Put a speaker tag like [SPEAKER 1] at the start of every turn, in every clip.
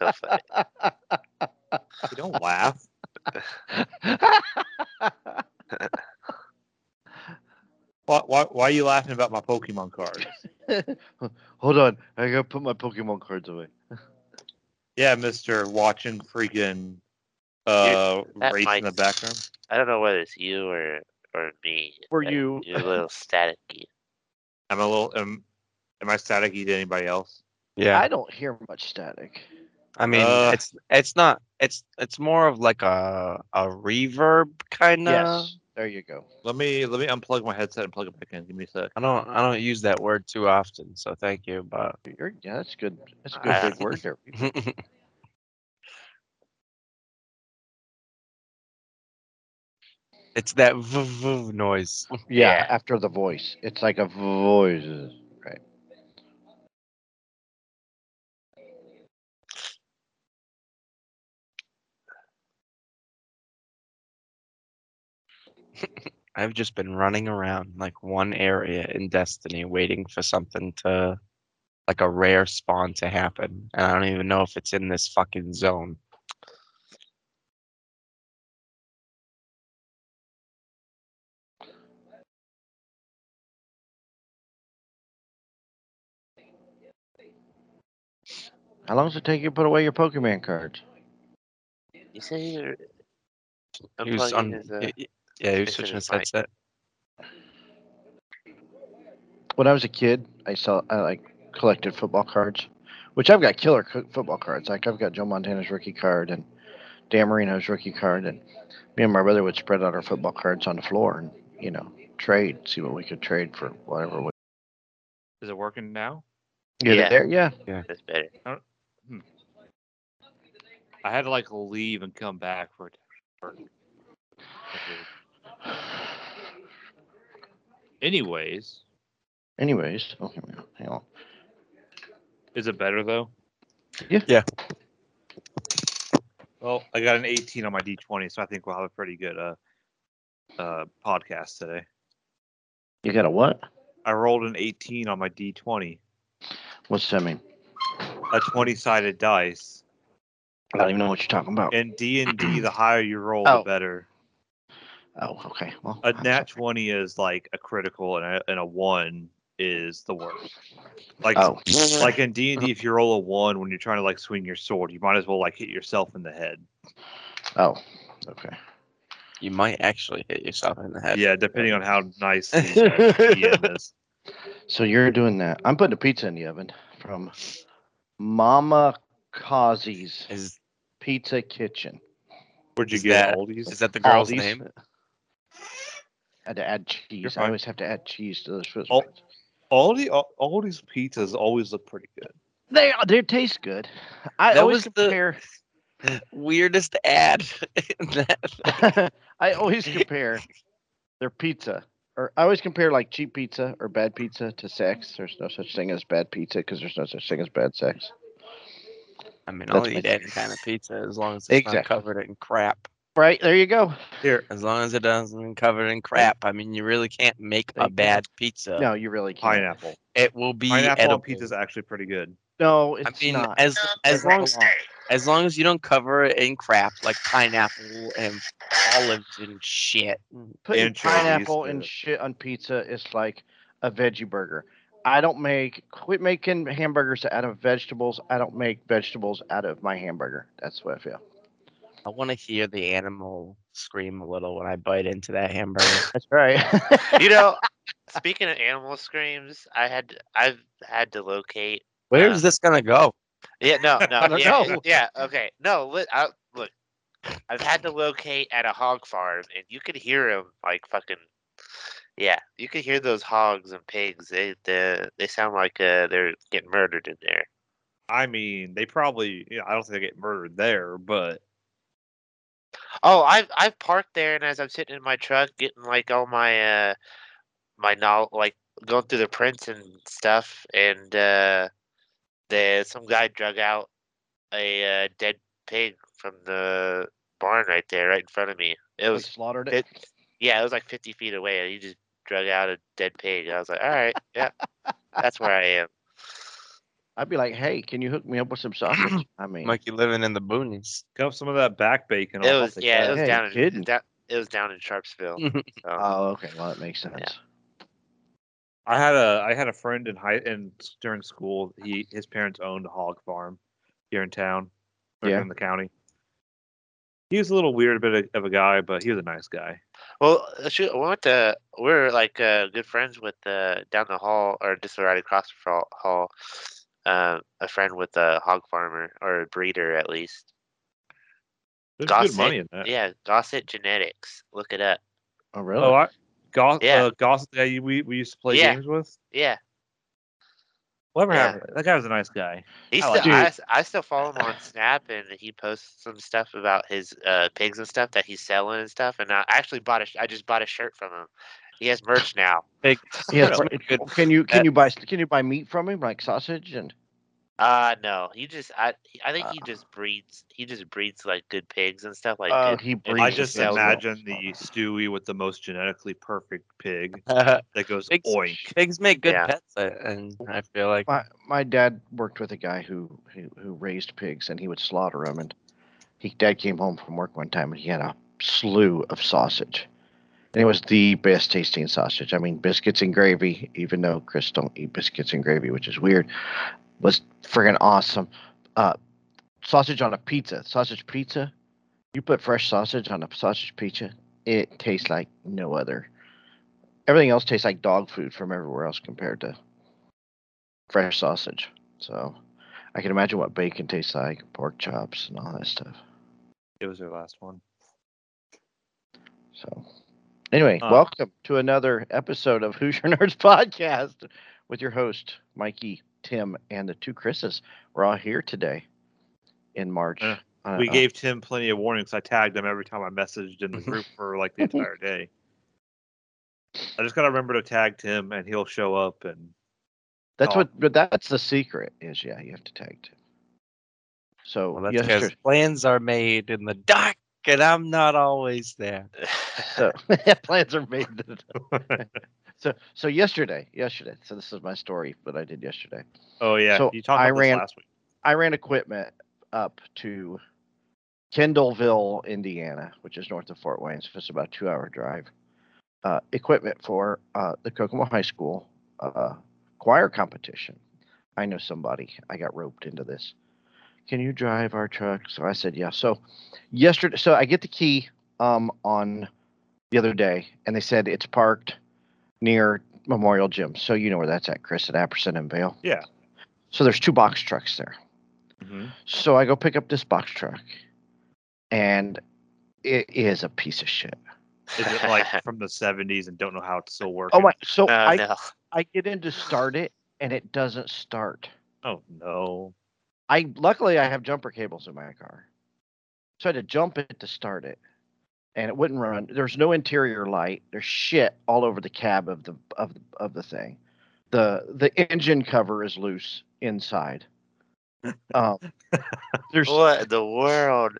[SPEAKER 1] so funny.
[SPEAKER 2] You don't laugh. Why, why, why are you laughing about my Pokemon cards?
[SPEAKER 3] Hold on, I gotta put my Pokemon cards away.
[SPEAKER 2] Yeah, Mister watching freaking uh
[SPEAKER 1] that
[SPEAKER 2] race in the background.
[SPEAKER 1] I don't know whether it's you or or me.
[SPEAKER 3] Were
[SPEAKER 1] but
[SPEAKER 3] you?
[SPEAKER 1] You're a little staticky.
[SPEAKER 2] I'm a little. Am, am I staticky to anybody else?
[SPEAKER 4] Yeah.
[SPEAKER 3] I don't hear much static.
[SPEAKER 4] I mean,
[SPEAKER 2] Uh,
[SPEAKER 4] it's it's not it's it's more of like a a reverb kind of.
[SPEAKER 3] Yes, there you go.
[SPEAKER 2] Let me let me unplug my headset and plug it back in. Give me a sec.
[SPEAKER 4] I don't I don't use that word too often, so thank you. But
[SPEAKER 3] You're, yeah, that's good. That's a good
[SPEAKER 1] Uh,
[SPEAKER 3] big word there.
[SPEAKER 4] it's that v v noise.
[SPEAKER 3] Yeah,
[SPEAKER 1] Yeah.
[SPEAKER 3] after the voice, it's like a voice.
[SPEAKER 4] I've just been running around like one area in Destiny waiting for something to like a rare spawn to happen. And I don't even know if it's in this fucking zone.
[SPEAKER 3] How long does it take you to put away your Pokemon cards?
[SPEAKER 1] You say you're
[SPEAKER 4] He was
[SPEAKER 1] unplugging
[SPEAKER 4] on
[SPEAKER 1] his, uh,
[SPEAKER 4] y- y- yeah, he was
[SPEAKER 1] fixing
[SPEAKER 4] switching
[SPEAKER 1] his
[SPEAKER 4] his
[SPEAKER 1] mic.
[SPEAKER 4] headset.
[SPEAKER 3] When I was a kid, I saw I like collected football cards, which I've got killer co- football cards. Like I've got Joe Montana's rookie card and Dan Marino's rookie card, and me and my brother would spread out our football cards on the floor and you know trade, see what we could trade for whatever. We,
[SPEAKER 2] Is it working now?
[SPEAKER 3] Get
[SPEAKER 1] Yeah.
[SPEAKER 3] there? Yeah.
[SPEAKER 1] That's better. Hmm.
[SPEAKER 2] I had to like leave and come back for it. to work. Anyways,
[SPEAKER 3] Anyways, okay, hang on.
[SPEAKER 2] is it better though?
[SPEAKER 3] Yeah.
[SPEAKER 4] Yeah.
[SPEAKER 2] Well, I got an 18 on my D20, so I think we'll have a pretty good uh uh podcast today.
[SPEAKER 3] You got a what?
[SPEAKER 2] I rolled an 18 on my D20,
[SPEAKER 3] What's that mean?
[SPEAKER 2] a 20-sided dice.
[SPEAKER 3] I don't even know what you're talking about.
[SPEAKER 2] In D and D, the higher you roll,
[SPEAKER 3] Oh.
[SPEAKER 2] the better.
[SPEAKER 3] Oh, okay. Well,
[SPEAKER 2] A
[SPEAKER 3] that's
[SPEAKER 2] nat
[SPEAKER 3] okay. 20
[SPEAKER 2] 20 is like a critical, and a, and a one is the worst. Like
[SPEAKER 3] Oh,
[SPEAKER 2] like in D and D, if you roll a one when you're trying to like swing your sword, you might as well like hit yourself in the head.
[SPEAKER 3] oh, okay.
[SPEAKER 4] You might actually hit yourself in the head.
[SPEAKER 2] Yeah, depending on how nice the DM is.
[SPEAKER 3] So you're doing that. I'm putting a pizza in the oven from Mama Cozzi's
[SPEAKER 4] Is
[SPEAKER 3] Pizza Kitchen.
[SPEAKER 2] Where'd you
[SPEAKER 4] Is
[SPEAKER 2] get
[SPEAKER 4] that-
[SPEAKER 2] Aldi's?
[SPEAKER 4] is that the girl's
[SPEAKER 3] Aldi's.
[SPEAKER 4] name?
[SPEAKER 3] Had to add cheese. I always have to add cheese to those foods.
[SPEAKER 2] Al- Aldi, Al- Aldi's pizzas always look pretty good.
[SPEAKER 3] They they taste good. I
[SPEAKER 4] That
[SPEAKER 3] always
[SPEAKER 4] was the-
[SPEAKER 3] compare.
[SPEAKER 4] Weirdest ad. in that
[SPEAKER 3] I always compare their pizza, or I always compare like cheap pizza or bad pizza to sex. There's no such thing as bad pizza because there's no such thing as bad sex.
[SPEAKER 4] I mean, I'll
[SPEAKER 3] That's my
[SPEAKER 4] eat any kind of pizza as long as it's
[SPEAKER 3] Exactly.
[SPEAKER 4] not covered in crap.
[SPEAKER 3] Right there, you go.
[SPEAKER 2] Here,
[SPEAKER 4] As long as it doesn't cover in crap. I mean, you really can't make a bad pizza.
[SPEAKER 3] No, you really can't.
[SPEAKER 2] pineapple.
[SPEAKER 4] It will be
[SPEAKER 2] Pineapple
[SPEAKER 4] edible.
[SPEAKER 2] pizza is actually pretty good.
[SPEAKER 3] No, it's I
[SPEAKER 4] mean,
[SPEAKER 3] not.
[SPEAKER 4] as as long as as long as you don't cover it in crap like pineapple and olives and shit.
[SPEAKER 3] Mm, putting
[SPEAKER 2] anchovies,
[SPEAKER 3] pineapple and shit on pizza is like a veggie burger. I don't make quit making hamburgers out of vegetables. I don't make vegetables out of my hamburger. That's what I feel.
[SPEAKER 4] I want to hear the animal scream a little when I bite into that hamburger.
[SPEAKER 3] That's right.
[SPEAKER 1] You know, speaking of animal screams, I had I've had to locate.
[SPEAKER 4] Where's
[SPEAKER 1] Uh,
[SPEAKER 4] this gonna go?
[SPEAKER 1] Yeah, no, no,
[SPEAKER 3] I don't
[SPEAKER 1] yeah,
[SPEAKER 3] know.
[SPEAKER 1] yeah, okay, no. Li- I, look, I've had to locate at a hog farm, and you could hear them like fucking. Yeah, you could hear those hogs and pigs. They they, they sound like uh, they're getting murdered in there.
[SPEAKER 2] I mean, they probably. You know, I don't think they get murdered there, but
[SPEAKER 1] Oh, I've I've parked there, and as I'm sitting in my truck getting like all my uh my no like going through the prints and stuff, and uh the some guy drug out a uh, dead pig from the barn right there, right in front of me. It was
[SPEAKER 3] slaughtered it.
[SPEAKER 1] it, yeah, it was like 50 feet away, and he just drug out a dead pig. I was like, all right, yeah, that's where I am.
[SPEAKER 3] I'd be like, hey, can you hook me up with some sausage? I mean,
[SPEAKER 4] Like you're living in the boonies.
[SPEAKER 2] Got some of that back bacon.
[SPEAKER 1] It was yeah, it was
[SPEAKER 3] Yeah,
[SPEAKER 1] down
[SPEAKER 3] you kidding.
[SPEAKER 1] in that, it was down in Sharpsville. So.
[SPEAKER 3] oh, okay, well that makes sense.
[SPEAKER 2] I had a I had a friend in high in during school. He his parents owned a hog farm here in town, or
[SPEAKER 3] Yeah.
[SPEAKER 2] in the county. He was a little weird a bit of, of a guy, but he was a nice guy.
[SPEAKER 1] Well, uh, shoot, we went to we're like uh, good friends with uh, down the hall or just right across the hall. Uh, a friend with a hog farmer or a breeder at least.
[SPEAKER 2] There's
[SPEAKER 1] Gossett,
[SPEAKER 2] good money in that.
[SPEAKER 1] Yeah, Gossett Genetics. Look it up.
[SPEAKER 3] Oh, really?
[SPEAKER 2] Oh, I, Goss,
[SPEAKER 1] Yeah.
[SPEAKER 2] uh, Goss, that you, we we used to play
[SPEAKER 1] Yeah.
[SPEAKER 2] games with.
[SPEAKER 1] Yeah,
[SPEAKER 2] Whatever
[SPEAKER 1] Yeah.
[SPEAKER 2] happened? That guy was a nice guy.
[SPEAKER 1] He
[SPEAKER 2] I
[SPEAKER 1] still,
[SPEAKER 2] like
[SPEAKER 3] it.
[SPEAKER 1] I, s- I still follow him on Snap, and he posts some stuff about his uh, pigs and stuff that he's selling and stuff. And I actually bought a, sh- I just bought a shirt from him. He has merch now.
[SPEAKER 4] Big.
[SPEAKER 3] yeah.
[SPEAKER 4] Really? Good.
[SPEAKER 3] Can you can
[SPEAKER 4] Uh,
[SPEAKER 3] you buy can you buy meat from him like sausage and?
[SPEAKER 1] Uh no, he just, I, I think he
[SPEAKER 3] Uh.
[SPEAKER 1] just breeds, he just breeds like good pigs and stuff like. Good,
[SPEAKER 3] he breeds.
[SPEAKER 2] I just imagine the Stewie with the most genetically perfect pig
[SPEAKER 4] Pigs,
[SPEAKER 2] that goes oink.
[SPEAKER 4] pigs make good
[SPEAKER 1] Yeah.
[SPEAKER 4] pets, uh, and I feel like
[SPEAKER 3] My my dad worked with a guy who who, who raised pigs and he would slaughter them and he dad came home from work one time and he had a slew of sausage. And it was the best tasting sausage. I mean, biscuits and gravy, even though Chris don't eat biscuits and gravy, which is weird, was friggin' awesome. Uh, sausage on a pizza, sausage pizza. You put fresh sausage on a sausage pizza, it tastes like no other. Everything else tastes like dog food from everywhere else compared to fresh sausage. So I can imagine what bacon tastes like, pork chops, and all that stuff.
[SPEAKER 2] It was their last one.
[SPEAKER 3] So anyway,
[SPEAKER 2] Uh.
[SPEAKER 3] welcome to another episode of Who's Your Nerds podcast with your host Mikey, Tim, and the two Chris's. We're all here today in March.
[SPEAKER 2] Uh,
[SPEAKER 3] Uh,
[SPEAKER 2] We
[SPEAKER 3] uh,
[SPEAKER 2] gave Tim plenty of warnings. I tagged him every time I messaged in the group for like the entire day. I just gotta remember to tag Tim, and he'll show up. And
[SPEAKER 3] that's
[SPEAKER 2] oh.
[SPEAKER 3] what, but that's the secret is yeah, you have to tag Tim. So
[SPEAKER 4] well, that's
[SPEAKER 3] yes,
[SPEAKER 4] because plans are made in the dark, and I'm not always there.
[SPEAKER 3] so plans are made. so so yesterday, yesterday. So this is my story, what I did yesterday.
[SPEAKER 2] oh yeah,
[SPEAKER 3] So
[SPEAKER 2] you talked
[SPEAKER 3] I ran-
[SPEAKER 2] this last week.
[SPEAKER 3] I ran equipment up to Kendallville, Indiana, which is north of Fort Wayne. So it's about a two hour drive. Uh, equipment for uh, the Kokomo High School uh, choir competition. I know somebody. I got roped into this. Can you drive our truck? So I said, yeah. So yesterday, so I get the key um, on the other day, and they said it's parked near Memorial Gym. So you know where that's at, Chris, at Apperson and Vale.
[SPEAKER 2] Yeah.
[SPEAKER 3] So there's two box trucks there.
[SPEAKER 2] Mhm.
[SPEAKER 3] So I go pick up this box truck, and it is a piece of shit.
[SPEAKER 2] Is it like from the '70s and don't know how it's still working?
[SPEAKER 3] Oh my! So
[SPEAKER 1] no,
[SPEAKER 3] I
[SPEAKER 1] no.
[SPEAKER 3] I get in to start it, and it doesn't start.
[SPEAKER 2] Oh no!
[SPEAKER 3] I luckily I have jumper cables in my car, so I had to jump it to start it, and it wouldn't run. There's no interior light. There's shit all over the cab of the of the, of the thing. The the engine cover is loose inside. Um, there's
[SPEAKER 1] What the world?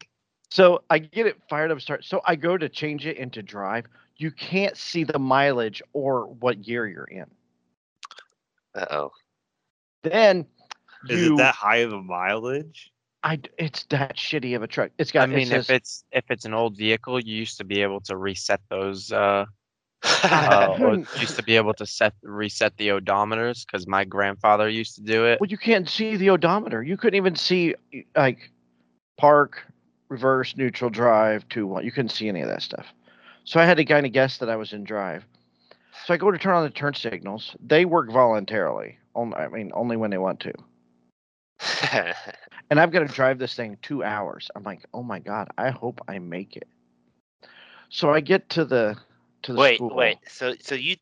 [SPEAKER 3] So I get it fired up, start. So I go to change it into drive. You can't see the mileage or what year you're in.
[SPEAKER 1] Uh oh.
[SPEAKER 3] Then
[SPEAKER 2] Is
[SPEAKER 3] you,
[SPEAKER 2] it that high of a mileage?
[SPEAKER 3] I it's that shitty of a truck. It's got.
[SPEAKER 4] I mean,
[SPEAKER 3] it says,
[SPEAKER 4] if it's if it's an old vehicle, you used to be able to reset those. Uh, uh, used to be able to set reset the odometers because my grandfather used to do it.
[SPEAKER 3] well, you can't see the odometer. You couldn't even see like park, reverse, neutral, drive, two, one. You couldn't see any of that stuff. So I had to kind of guess that I was in drive. So I go to turn on the turn signals. They work voluntarily. Only, I mean, only when they want to. and I've got to drive this thing two hours. I'm like, oh my god, I hope I make it. So I get to the to the
[SPEAKER 1] wait,
[SPEAKER 3] school.
[SPEAKER 1] wait. So, so you,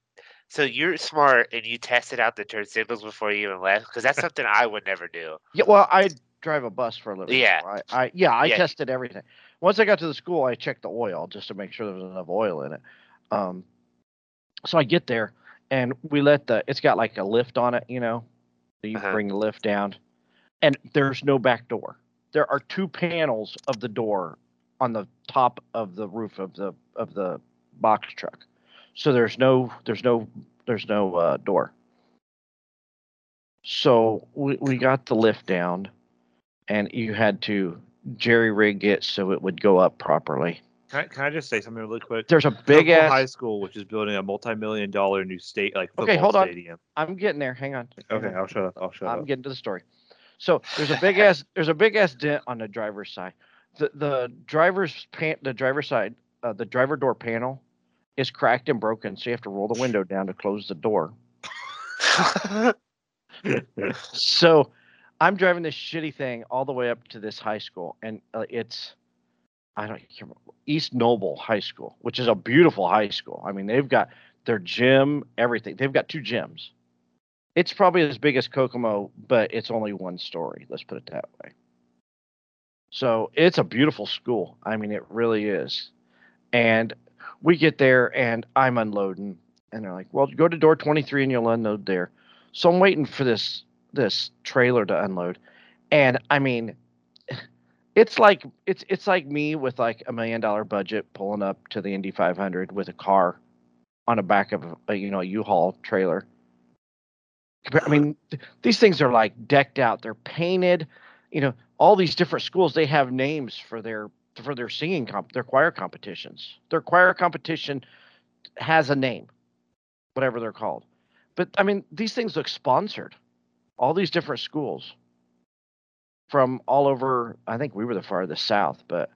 [SPEAKER 1] so you're smart and you tested out the turn signals before you even left? Because that's something I would never do.
[SPEAKER 3] Yeah, well, I drive a bus for a living.
[SPEAKER 1] Yeah.
[SPEAKER 3] so I, I yeah, I
[SPEAKER 1] Yeah.
[SPEAKER 3] tested everything. Once I got to the school, I checked the oil just to make sure there was enough oil in it. Um, so I get there and we let the it's got like a lift on it, you know. So you
[SPEAKER 1] Uh-huh.
[SPEAKER 3] bring the lift down, and there's no back door. There are two panels of the door on the top of the roof of the of the box truck. So there's no there's no there's no uh, door. So we, we got the lift down, and you had to jerry rig it so it would go up properly.
[SPEAKER 2] Can I, can I just say something really quick?
[SPEAKER 3] There's a big ass.
[SPEAKER 2] high school, which is building a multi-million dollar new state like football
[SPEAKER 3] Okay, hold on.
[SPEAKER 2] stadium.
[SPEAKER 3] I'm getting there. Hang on.
[SPEAKER 2] Okay. I'll shut up. I'll shut up.
[SPEAKER 3] I'm getting to the story. So there's a big ass there's a big ass dent on the driver's side. The the driver's pan the driver's side uh, the driver door panel is cracked and broken, so you have to roll the window down to close the door. So I'm driving this shitty thing all the way up to this high school, and uh, it's I don't remember, East Noble High School, which is a beautiful high school. I mean, they've got their gym, everything. They've got two gyms. It's probably as big as Kokomo, but it's only one story. Let's put it that way. So it's a beautiful school. I mean, it really is. And we get there, and I'm unloading, and they're like, "Well, go to door 23 and you'll unload there." So I'm waiting for this this trailer to unload, and I mean, it's like it's it's like me with like a million dollar budget pulling up to the Indy 500 with a car on the back of a you know a U-Haul trailer. I mean, these things are like decked out. They're painted. You know, all these different schools they have names for their for their singing comp their choir competitions. Their choir competition has a name, whatever they're called. But I mean, these things look sponsored. All these different schools from all over. I think we were the farthest south, but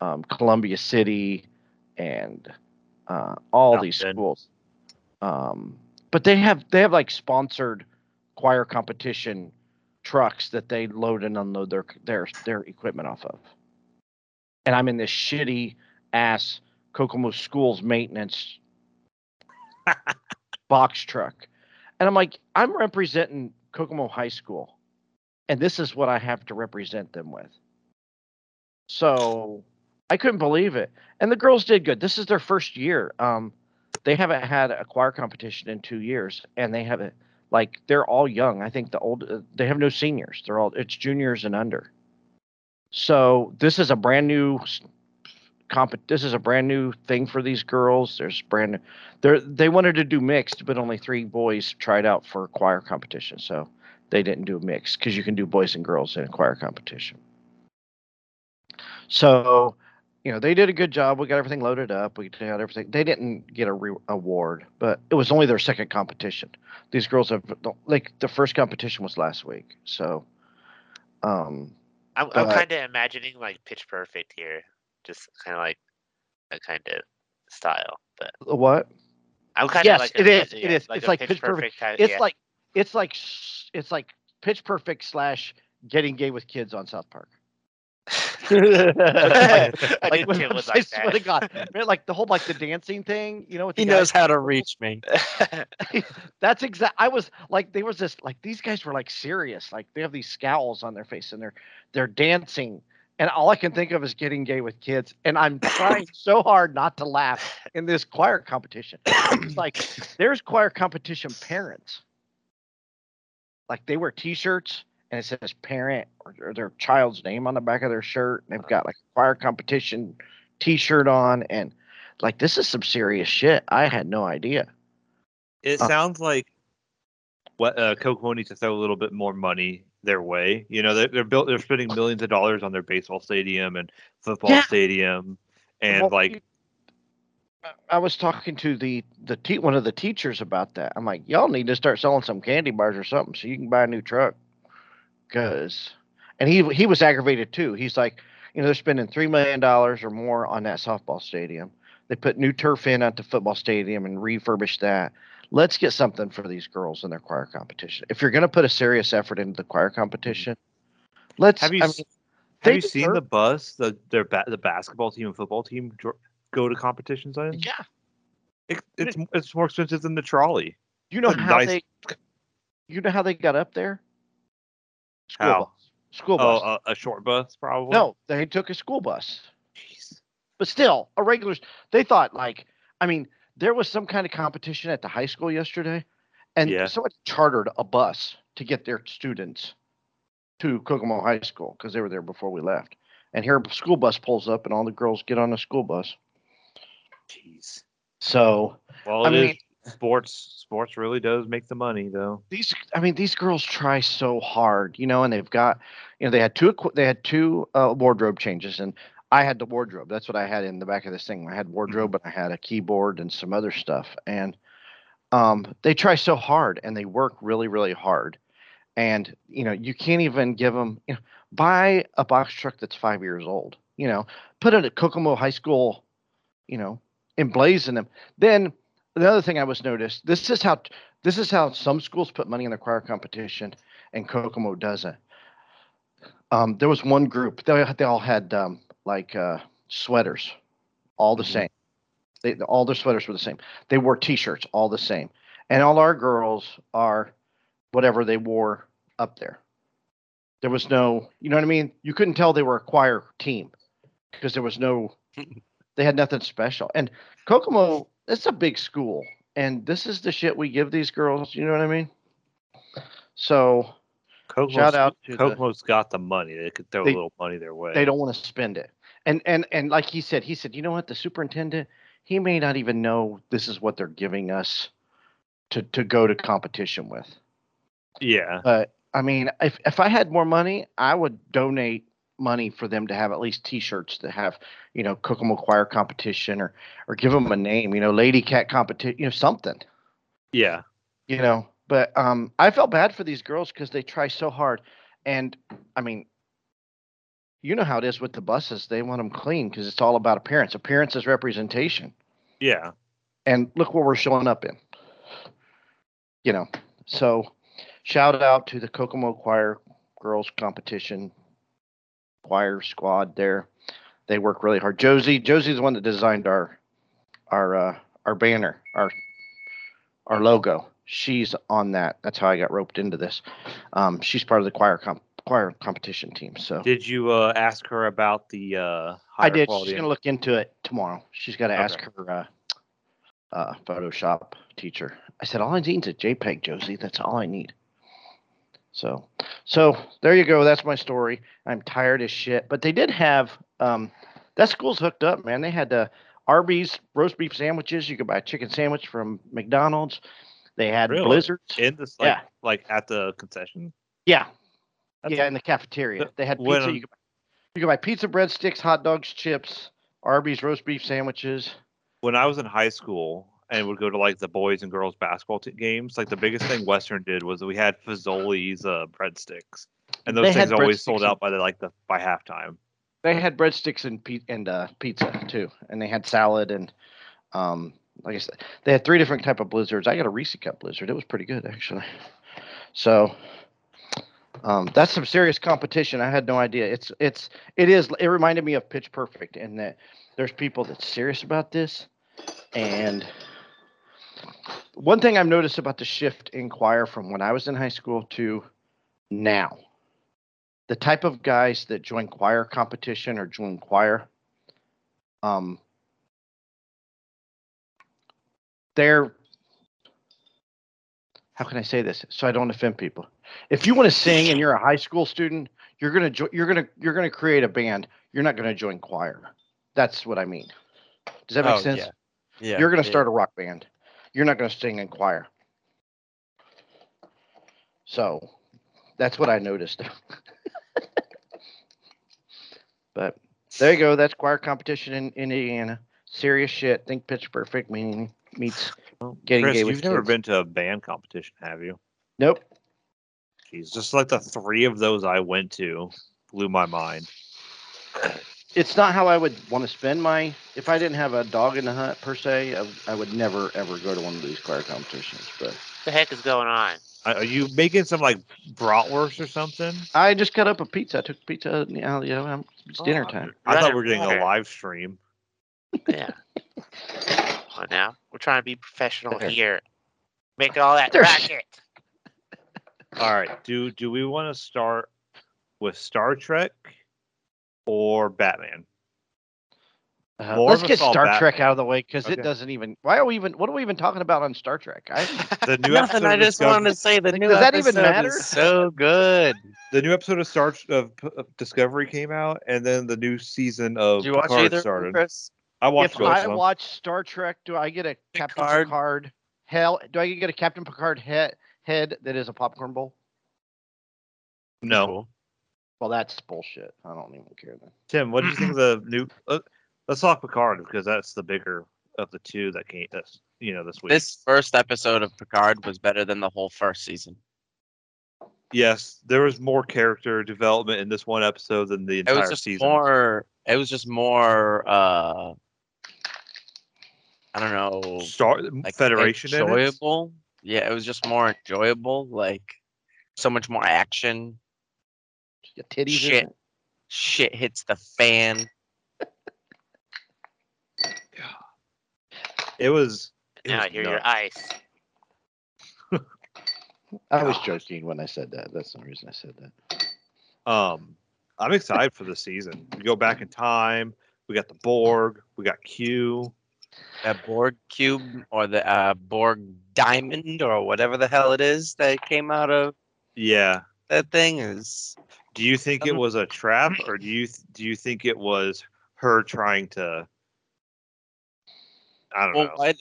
[SPEAKER 3] um, Columbia City and uh, all
[SPEAKER 2] South
[SPEAKER 3] these
[SPEAKER 2] Bend.
[SPEAKER 3] schools. Um, but they have they have like sponsored choir competition trucks that they load and unload their their their equipment off of. And I'm in this shitty ass Kokomo schools maintenance box truck. And I'm like, I'm representing Kokomo High School. And this is what I have to represent them with. So I couldn't believe it. And the girls did good. This is their first year. Um, they haven't had a choir competition in two years, and they haven't like they're all young. I think the old uh, they have no seniors. They're all it's juniors and under. So this is a brand new comp. This is a brand new thing for these girls. There's brand new. They they wanted to do mixed, but only three boys tried out for choir competition. So they didn't do a mix because you can do boys and girls in a choir competition. So, you know, they did a good job. We got everything loaded up. We got everything. They didn't get a re- award, but it was only their second competition. These girls have like the first competition was last week. So, um,
[SPEAKER 1] I'm, I'm kind of imagining like Pitch Perfect here, just kind of like a kind of style. But
[SPEAKER 3] what?
[SPEAKER 1] I'm kind of
[SPEAKER 3] Yes,
[SPEAKER 1] like
[SPEAKER 3] it
[SPEAKER 1] a-
[SPEAKER 3] is,
[SPEAKER 1] yeah,
[SPEAKER 3] is.
[SPEAKER 1] Like
[SPEAKER 3] It's like
[SPEAKER 1] Pitch
[SPEAKER 3] Pitch Perfect.
[SPEAKER 1] Perfect. kind-
[SPEAKER 3] It's
[SPEAKER 1] yeah.
[SPEAKER 3] like it's like it's like pitch perfect slash getting gay with kids on South Park.
[SPEAKER 1] I
[SPEAKER 3] like when,
[SPEAKER 1] Tim
[SPEAKER 3] I
[SPEAKER 1] like
[SPEAKER 3] swear to. God, man, like the whole like the dancing thing, you know, with
[SPEAKER 4] He
[SPEAKER 3] guys-
[SPEAKER 4] knows how to reach me.
[SPEAKER 3] That's exact. I was like, there was this like these guys were like serious, like they have these scowls on their face and they're they're dancing, and all I can think of is getting gay with kids, and I'm trying so hard not to laugh in this choir competition. It's like there's choir competition parents, like they wear T-shirts and it says parent or, or their child's name on the back of their shirt, and they've got like a choir competition T-shirt on, and like this is some serious shit. I had no idea.
[SPEAKER 2] It
[SPEAKER 3] Uh,
[SPEAKER 2] sounds like what uh, Kokomo needs to throw a little bit more money their way. You know, they're they're built they're spending millions of dollars on their baseball stadium and football
[SPEAKER 3] Yeah.
[SPEAKER 2] stadium, and
[SPEAKER 3] Well,
[SPEAKER 2] like
[SPEAKER 3] I- I was talking to the the te- one of the teachers about that. I'm like, y'all need to start selling some candy bars or something so you can buy a new truck. Cause, and he he was aggravated too. He's like, you know, they're spending three million dollars or more on that softball stadium. They put new turf in at the football stadium and refurbished that. Let's get something for these girls in their choir competition. If you're gonna put a serious effort into the choir mm-hmm. competition, let's.
[SPEAKER 2] have you
[SPEAKER 3] I mean,
[SPEAKER 2] have you seen the bus the their ba- the basketball team and football team go to competitions on?
[SPEAKER 3] yeah.
[SPEAKER 2] It, it's it's more expensive than the trolley.
[SPEAKER 3] You know how
[SPEAKER 2] nice-
[SPEAKER 3] they you know how they got up there? School
[SPEAKER 2] How?
[SPEAKER 3] bus. School
[SPEAKER 2] Oh,
[SPEAKER 3] bus.
[SPEAKER 2] a, a short bus probably.
[SPEAKER 3] no, they took a school bus.
[SPEAKER 2] Jeez.
[SPEAKER 3] But still, a regular they thought like I mean, there was some kind of competition at the high school yesterday and
[SPEAKER 2] Yeah.
[SPEAKER 3] someone chartered a bus to get their students to Kokomo High School because they were there before we left. And here a school bus pulls up and all the girls get on the school bus.
[SPEAKER 2] Jeez.
[SPEAKER 3] So
[SPEAKER 2] Well,
[SPEAKER 3] I
[SPEAKER 2] it is
[SPEAKER 3] mean-
[SPEAKER 2] sports sports really does make the money though.
[SPEAKER 3] these i mean these girls try so hard you know and they've got you know they had two they had two uh, wardrobe changes and i had the wardrobe. That's what i had in the back of this thing. I had wardrobe and i had a keyboard and some other stuff and um, they try so hard and they work really really hard and you know you can't even give them you know buy a box truck that's five years old you know put it at kokomo high school you know emblazon them then the other thing i was noticed this is how this is how some schools put money in the choir competition and Kokomo doesn't. Um, there was one group, they, they all had um, like uh, sweaters, all the
[SPEAKER 2] Mhm.
[SPEAKER 3] same. They, all their sweaters were the same. They wore t shirts, all the same. And all our girls are whatever they wore up there. There was no, you know what I mean? You couldn't tell they were a choir team because there was no, they had nothing special. And Kokomo, it's a big school and this is the shit we give these girls. You know what I mean? So
[SPEAKER 2] Kokomo's,
[SPEAKER 3] shout out to the,
[SPEAKER 2] got the money. They could throw
[SPEAKER 3] They-
[SPEAKER 2] a little money their way.
[SPEAKER 3] they don't want to spend it. And and and like he said, he said, you know what? The superintendent, he may not even know this is what they're giving us to to go to competition with.
[SPEAKER 2] Yeah.
[SPEAKER 3] But I mean, if if I had more money, I would donate money for them to have at least T-shirts that have, you know, Kokomo Choir competition, or or give them a name, you know, Lady Cat competition, you know, something.
[SPEAKER 2] Yeah.
[SPEAKER 3] you know but um i felt bad for these girls because they try so hard and i mean you know how it is with the buses they want them clean because it's all about appearance appearance is representation
[SPEAKER 2] Yeah.
[SPEAKER 3] and look what we're showing up in you know so shout out to the kokomo choir girls competition choir squad there they work really hard josie josie's the one that designed our our uh our banner our our logo she's on that that's how i got roped into this um she's part of the choir comp choir competition team so
[SPEAKER 2] Did you uh, ask her about the uh,
[SPEAKER 3] I did. She's gonna look into it tomorrow. She's got to ask her uh, uh, Photoshop teacher. I said, all I need is a JPEG, Josie. That's all I need. So, so there you go. That's my story. I'm tired as shit. But they did have um, that school's hooked up, man. They had uh, Arby's roast beef sandwiches. You could buy a chicken sandwich from McDonald's. They had
[SPEAKER 2] Really?
[SPEAKER 3] blizzards.
[SPEAKER 2] in this like
[SPEAKER 3] Yeah.
[SPEAKER 2] like at the concession.
[SPEAKER 3] yeah,
[SPEAKER 2] That's-
[SPEAKER 3] yeah, in the cafeteria.
[SPEAKER 2] the-
[SPEAKER 3] They had
[SPEAKER 2] when-
[SPEAKER 3] pizza. You could, you could buy pizza, breadsticks, hot dogs, chips, Arby's roast beef sandwiches.
[SPEAKER 2] When I was in high school and would go to like the boys and girls basketball t- games, like the biggest thing Western did was we had Fazoli's uh, breadsticks, and those
[SPEAKER 3] They
[SPEAKER 2] things always sold out by the like the by halftime.
[SPEAKER 3] They had breadsticks and pe- and uh, pizza too, and they had salad and um, like I said, they had three different type of blizzards. I got a Reese cup blizzard. It was pretty good actually. So um, that's some serious competition. I had no idea. It's it's it is. It reminded me of Pitch Perfect, in that there's people that's serious about this, and one thing I've noticed about the shift in choir from when I was in high school to now the type of guys that join choir competition or join choir um they're how can i say this so i don't offend people if you want to sing and you're a high school student you're going to jo- you're to you're to create a band you're not going to join choir that's what i mean does that make
[SPEAKER 4] Oh,
[SPEAKER 3] sense
[SPEAKER 4] yeah. Yeah.
[SPEAKER 3] you're going to
[SPEAKER 4] yeah.
[SPEAKER 3] start a rock band you're not going to sing in choir so that's what i noticed but there you go that's choir competition in, in indiana serious shit think pitch perfect meaning meets getting
[SPEAKER 2] Chris,
[SPEAKER 3] gay with
[SPEAKER 2] you've never
[SPEAKER 3] kids.
[SPEAKER 2] been to a band competition, have you?
[SPEAKER 3] nope
[SPEAKER 2] Jeez, just like the three of those I went to blew my mind.
[SPEAKER 3] It's not how i would want to spend my if i didn't have a dog in the hunt per se i, I would never ever go to one of these choir competitions but
[SPEAKER 1] the heck is going on?
[SPEAKER 2] Are you making some like bratwurst or something?
[SPEAKER 3] i just cut up a pizza i took pizza you know, you know I'm- it's oh, dinner
[SPEAKER 1] Oh,
[SPEAKER 3] time
[SPEAKER 2] I thought we were getting a live stream.
[SPEAKER 1] Yeah. Come on now, we're trying to be professional
[SPEAKER 3] There.
[SPEAKER 1] here. Making all that
[SPEAKER 3] There's-
[SPEAKER 1] racket.
[SPEAKER 2] All right. Do do we want to start with Star Trek or Batman?
[SPEAKER 3] Uh, let's get Star
[SPEAKER 2] Bat-
[SPEAKER 3] Trek out of the way because it doesn't even. Why are we even? What are we even talking about on Star Trek? I,
[SPEAKER 2] The new
[SPEAKER 4] Nothing. I just
[SPEAKER 2] Discovery-
[SPEAKER 4] wanted to say the
[SPEAKER 3] Like,
[SPEAKER 4] new
[SPEAKER 3] does that even matter?
[SPEAKER 4] so good.
[SPEAKER 2] the new episode of Star of, of Discovery came out, and then the new season of
[SPEAKER 4] Did you watch
[SPEAKER 2] Picard
[SPEAKER 4] either,
[SPEAKER 2] started.
[SPEAKER 4] Chris?
[SPEAKER 2] I watched
[SPEAKER 3] if
[SPEAKER 2] both
[SPEAKER 3] I
[SPEAKER 2] of
[SPEAKER 3] watch Star Trek, do I get a Captain
[SPEAKER 4] Picard.
[SPEAKER 3] Picard hell? Do I get a Captain Picard head head that is a popcorn bowl?
[SPEAKER 2] No,
[SPEAKER 4] Cool.
[SPEAKER 3] Well, that's bullshit. I don't even care then.
[SPEAKER 2] Tim, what do you think of the new? Uh, let's talk Picard because that's the bigger of the two that came. That's you know this week.
[SPEAKER 4] This first episode of Picard was better than the whole first season.
[SPEAKER 2] yes, there was more character development in this one episode than the
[SPEAKER 4] It
[SPEAKER 2] entire
[SPEAKER 4] was just
[SPEAKER 2] season.
[SPEAKER 4] more. It was just more. uh I don't know.
[SPEAKER 2] Star
[SPEAKER 4] Like
[SPEAKER 2] Federation in it?
[SPEAKER 4] enjoyable. Yeah, it was just more enjoyable. Like so much more action.
[SPEAKER 3] Your titties.
[SPEAKER 4] Shit. Shit hits the fan.
[SPEAKER 2] It was. It
[SPEAKER 1] Now
[SPEAKER 2] was
[SPEAKER 1] I hear
[SPEAKER 2] nuts.
[SPEAKER 1] your ice.
[SPEAKER 3] I was joking when I said that. That's the reason I said that.
[SPEAKER 2] Um, I'm excited for the season. We go back in time. We got the Borg. We got Q.
[SPEAKER 4] That Borg cube or the uh, Borg diamond or whatever the hell it is that came out of
[SPEAKER 2] Yeah.
[SPEAKER 4] that thing is.
[SPEAKER 2] Do you think it
[SPEAKER 4] Um,
[SPEAKER 2] was a trap, or do you do you think it was her trying to? I don't
[SPEAKER 4] Well,
[SPEAKER 2] know.
[SPEAKER 4] why?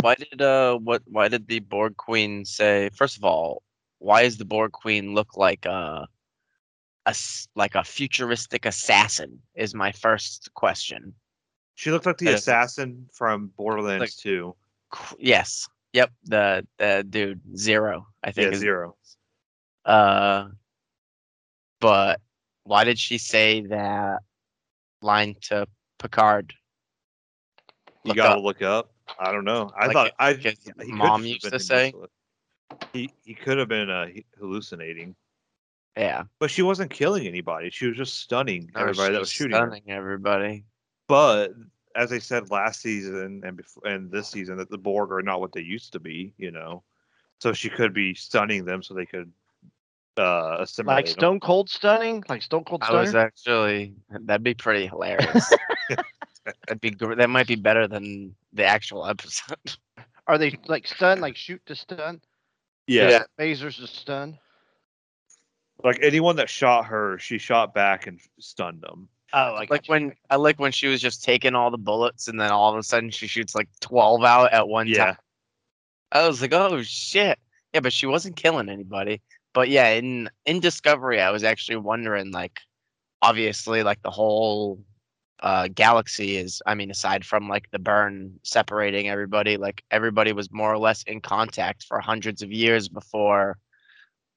[SPEAKER 4] Why did uh what? Why did the Borg Queen say? First of all, why does the Borg Queen look like a, a s- like a futuristic assassin? Is my first question.
[SPEAKER 2] She looked like the assassin from Borderlands
[SPEAKER 4] Like-
[SPEAKER 2] 2.
[SPEAKER 4] Yes. Yep. The the dude zero. I think
[SPEAKER 2] Yeah, zero.
[SPEAKER 4] Uh, but why did she say that line to Picard?
[SPEAKER 2] You
[SPEAKER 4] Look
[SPEAKER 2] gotta
[SPEAKER 4] up.
[SPEAKER 2] look up. I don't know. I
[SPEAKER 4] Like
[SPEAKER 2] thought
[SPEAKER 4] it-
[SPEAKER 2] I he
[SPEAKER 4] mom used to say.
[SPEAKER 2] He he could have been uh, hallucinating,
[SPEAKER 4] Yeah.
[SPEAKER 2] but she wasn't killing anybody. She was just stunning
[SPEAKER 4] No,
[SPEAKER 2] everybody that was shooting. her.
[SPEAKER 4] stunning everybody.
[SPEAKER 2] But as I said last season and before and this season, that the Borg are not what they used to be. You know, so she could be stunning them so they could uh assimilate.
[SPEAKER 3] Like. Stone Cold stunning, like Stone Cold
[SPEAKER 4] I
[SPEAKER 3] Stunner.
[SPEAKER 4] was actually that'd be pretty hilarious. that'd be gr- that might be better than the actual episode.
[SPEAKER 3] Are they like stun, like shoot to stun?
[SPEAKER 2] Yeah.
[SPEAKER 4] Yeah.
[SPEAKER 3] Phasers to stun.
[SPEAKER 2] like anyone that shot her, she shot back and stunned them.
[SPEAKER 3] Oh, I
[SPEAKER 4] like when I like when she was just taking all the bullets and then all of a sudden she shoots like twelve out at one
[SPEAKER 2] Yeah.
[SPEAKER 4] time. I was like, oh shit. Yeah, but she wasn't killing anybody. But yeah, in in Discovery, I was actually wondering, like, obviously, like the whole uh, galaxy is. I mean, aside from like the burn separating everybody, like everybody was more or less in contact for hundreds of years before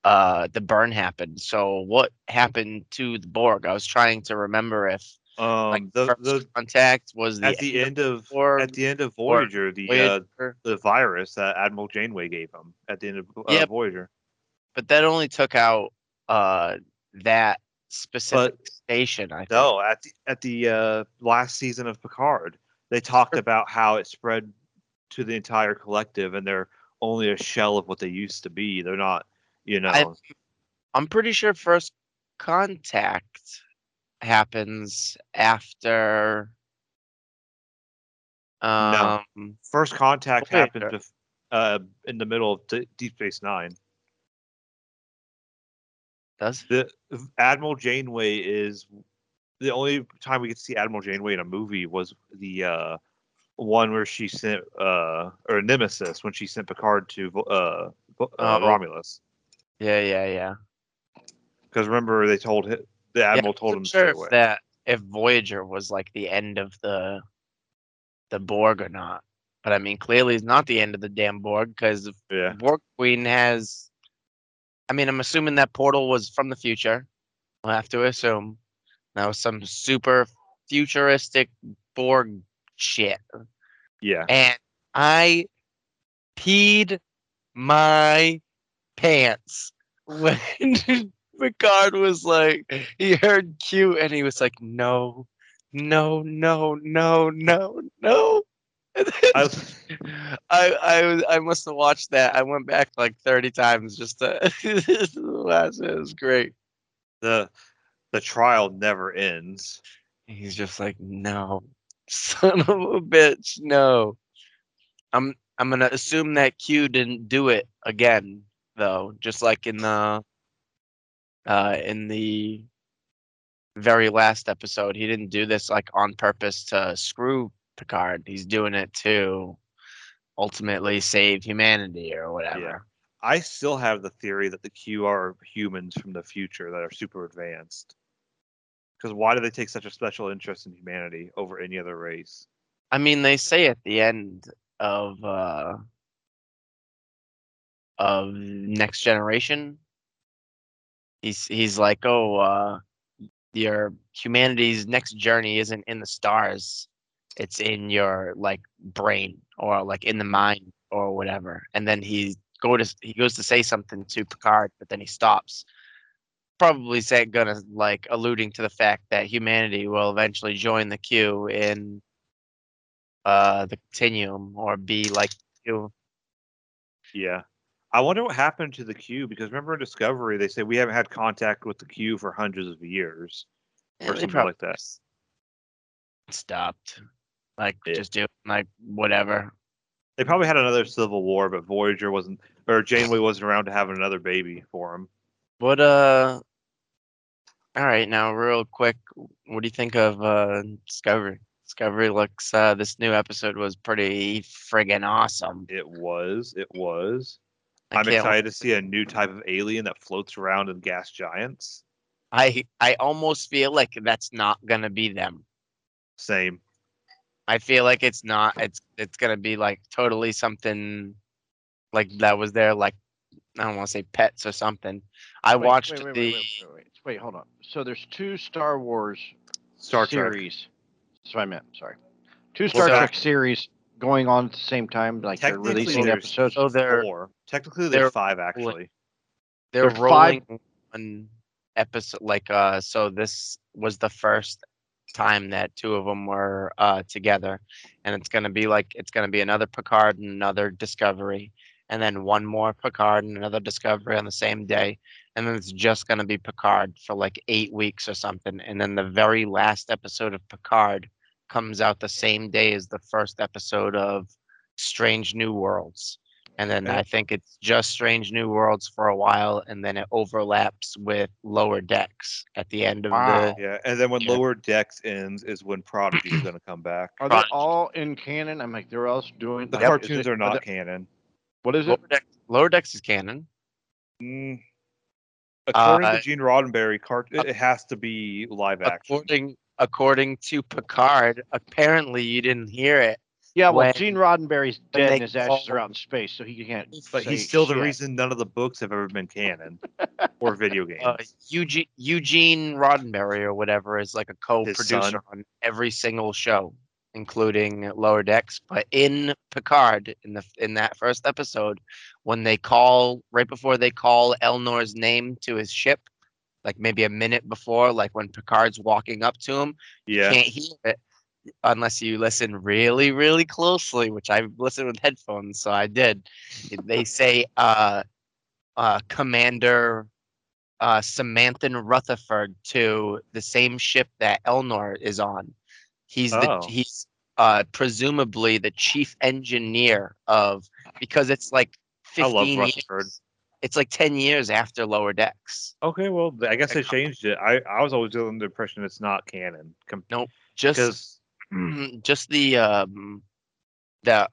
[SPEAKER 4] uh, the burn happened. So what happened to the Borg? I was trying to remember if
[SPEAKER 2] Um,
[SPEAKER 4] like
[SPEAKER 2] the the
[SPEAKER 4] contact was the
[SPEAKER 2] at the end of
[SPEAKER 4] Borg
[SPEAKER 2] at the end of
[SPEAKER 4] or
[SPEAKER 2] Voyager, the uh, the virus that Admiral Janeway gave him at the end of uh,
[SPEAKER 4] Yep.
[SPEAKER 2] Voyager.
[SPEAKER 4] But that only took out uh that specific station. I think.
[SPEAKER 2] No, at the at the uh, last season of Picard, they talked about how it spread to the entire collective, and they're only a shell of what they used to be. They're not, you know.
[SPEAKER 4] I- I'm pretty sure first contact happens after. Um,
[SPEAKER 2] First contact bef- uh, in the middle of D- Deep Space Nine.
[SPEAKER 4] Does
[SPEAKER 2] The Admiral Janeway is the only time we get to see Admiral Janeway in a movie was the uh, one where she sent uh, or Nemesis when she sent Picard to uh, uh,
[SPEAKER 4] Oh.
[SPEAKER 2] Romulus.
[SPEAKER 4] yeah, yeah, yeah.
[SPEAKER 2] Because remember, they told him, the
[SPEAKER 4] Yeah,
[SPEAKER 2] admiral
[SPEAKER 4] I
[SPEAKER 2] told him
[SPEAKER 4] sure if that if Voyager was like the end of the the Borg or not. But I mean, clearly it's not the end of the damn Borg because
[SPEAKER 2] yeah,
[SPEAKER 4] Borg Queen has. I mean, I'm assuming that portal was from the future. I'll have to assume that was some super futuristic Borg shit,
[SPEAKER 2] yeah.
[SPEAKER 4] and I peed my pants when Picard was like, he heard Q and he was like, no, no, no, no, no, no.
[SPEAKER 2] I,
[SPEAKER 4] I I I must have watched that. I went back like thirty times just to it. It was great.
[SPEAKER 2] the the trial never ends.
[SPEAKER 4] He's just like, no, son of a bitch, no. I'm I'm gonna assume that Q didn't do it again though, just like in the uh in the very last episode. He didn't do this like on purpose to screw Picard. He's doing it to ultimately save humanity or whatever.
[SPEAKER 2] I still have the theory that the Q are humans from the future that are super advanced. Because why do they take such a special interest in humanity over any other race?
[SPEAKER 4] I mean, they say at the end of uh of Next Generation, he's he's like, oh, uh, your humanity's next journey isn't in the stars; it's in your like brain or like in the mind or whatever. And then he go to he goes to say something to Picard, but then he stops. Probably say gonna like alluding to the fact that humanity will eventually join the Q in uh the continuum or be like Q.
[SPEAKER 2] Yeah. I wonder what happened to the Q because remember in Discovery they say we haven't had contact with the Q for hundreds of years.
[SPEAKER 4] Yeah,
[SPEAKER 2] Or something like that.
[SPEAKER 4] Stopped. Like
[SPEAKER 2] Yeah.
[SPEAKER 4] just do like whatever.
[SPEAKER 2] They probably had another civil war, but Voyager wasn't or Janeway wasn't around to have another baby for him.
[SPEAKER 4] What uh all right now real quick, what do you think of uh Discovery? Discovery looks uh this new episode was pretty friggin' awesome.
[SPEAKER 2] It was, it was.
[SPEAKER 4] I
[SPEAKER 2] I'm
[SPEAKER 4] can't-
[SPEAKER 2] excited to see a new type of alien that floats around in gas giants.
[SPEAKER 4] I I almost feel like that's not gonna be them.
[SPEAKER 2] Same.
[SPEAKER 4] I feel like it's not. It's it's gonna be like totally something like that was there. Like I don't want to say pets or something. I
[SPEAKER 3] Wait,
[SPEAKER 4] watched
[SPEAKER 3] wait, wait,
[SPEAKER 4] the.
[SPEAKER 3] wait, wait, wait, wait. Wait, hold on. So there's two Star Wars
[SPEAKER 2] Star Trek.
[SPEAKER 3] series. That's what I meant. Sorry. Two Star
[SPEAKER 4] So-
[SPEAKER 3] Trek series going on at the same time. Like they're releasing episodes.
[SPEAKER 4] So they're
[SPEAKER 2] Four. Technically,
[SPEAKER 4] they're-
[SPEAKER 2] there's five actually.
[SPEAKER 4] they're
[SPEAKER 3] there's
[SPEAKER 4] rolling
[SPEAKER 3] five-
[SPEAKER 4] one episode. Like uh, so this was the first time that two of them were uh together, and it's gonna be like it's gonna be another Picard and another Discovery, and then one more Picard and another Discovery on the same day, and then it's just gonna be Picard for like eight weeks or something, and then the very last episode of Picard comes out the same day as the first episode of Strange New Worlds. And then
[SPEAKER 2] Okay.
[SPEAKER 4] I think it's just Strange New Worlds for a while, and then it overlaps with Lower Decks at the end of
[SPEAKER 3] Wow.
[SPEAKER 2] Yeah, and then when
[SPEAKER 4] Yeah.
[SPEAKER 2] Lower Decks ends is when Prodigy is going to come back.
[SPEAKER 3] Are they all in canon? I'm like, they're all doing
[SPEAKER 2] The
[SPEAKER 3] like, is
[SPEAKER 2] cartoons
[SPEAKER 3] it-
[SPEAKER 2] are not
[SPEAKER 3] they-
[SPEAKER 2] canon.
[SPEAKER 3] What is it?
[SPEAKER 4] Lower Decks. Lower Decks is canon.
[SPEAKER 2] Mm. According
[SPEAKER 4] Uh,
[SPEAKER 2] to Gene Roddenberry, cart- it it has to be live action.
[SPEAKER 4] According according to Picard, apparently you didn't hear it.
[SPEAKER 3] Yeah, well,
[SPEAKER 4] when-
[SPEAKER 3] Gene Roddenberry's dead and his ashes
[SPEAKER 4] call-
[SPEAKER 3] are out in space, so he can't.
[SPEAKER 2] But
[SPEAKER 3] say
[SPEAKER 2] he's still the reason none of the books have ever been canon or video games.
[SPEAKER 4] Uh, Eugene, Eugene Roddenberry or whatever is like a co-producer on every single show, including Lower Decks. But in Picard, in the in that first episode, when they call right before they call Elnor's name to his ship, like maybe a minute before, like when Picard's walking up to him,
[SPEAKER 2] yeah.
[SPEAKER 4] can't hear it unless you listen really, really closely, which I listened with headphones, so I did. They say uh uh Commander uh Samanthan Rutherford to the same ship that Elnor is on. He's the
[SPEAKER 2] Oh.
[SPEAKER 4] he's uh presumably the chief engineer of because it's like
[SPEAKER 2] I
[SPEAKER 4] 15
[SPEAKER 2] love
[SPEAKER 4] years- It's like 10 years after Lower Decks.
[SPEAKER 2] Okay, well, I guess they changed it. I, I was always under the impression it's not canon. Com-
[SPEAKER 4] Just
[SPEAKER 2] Because
[SPEAKER 4] just the um the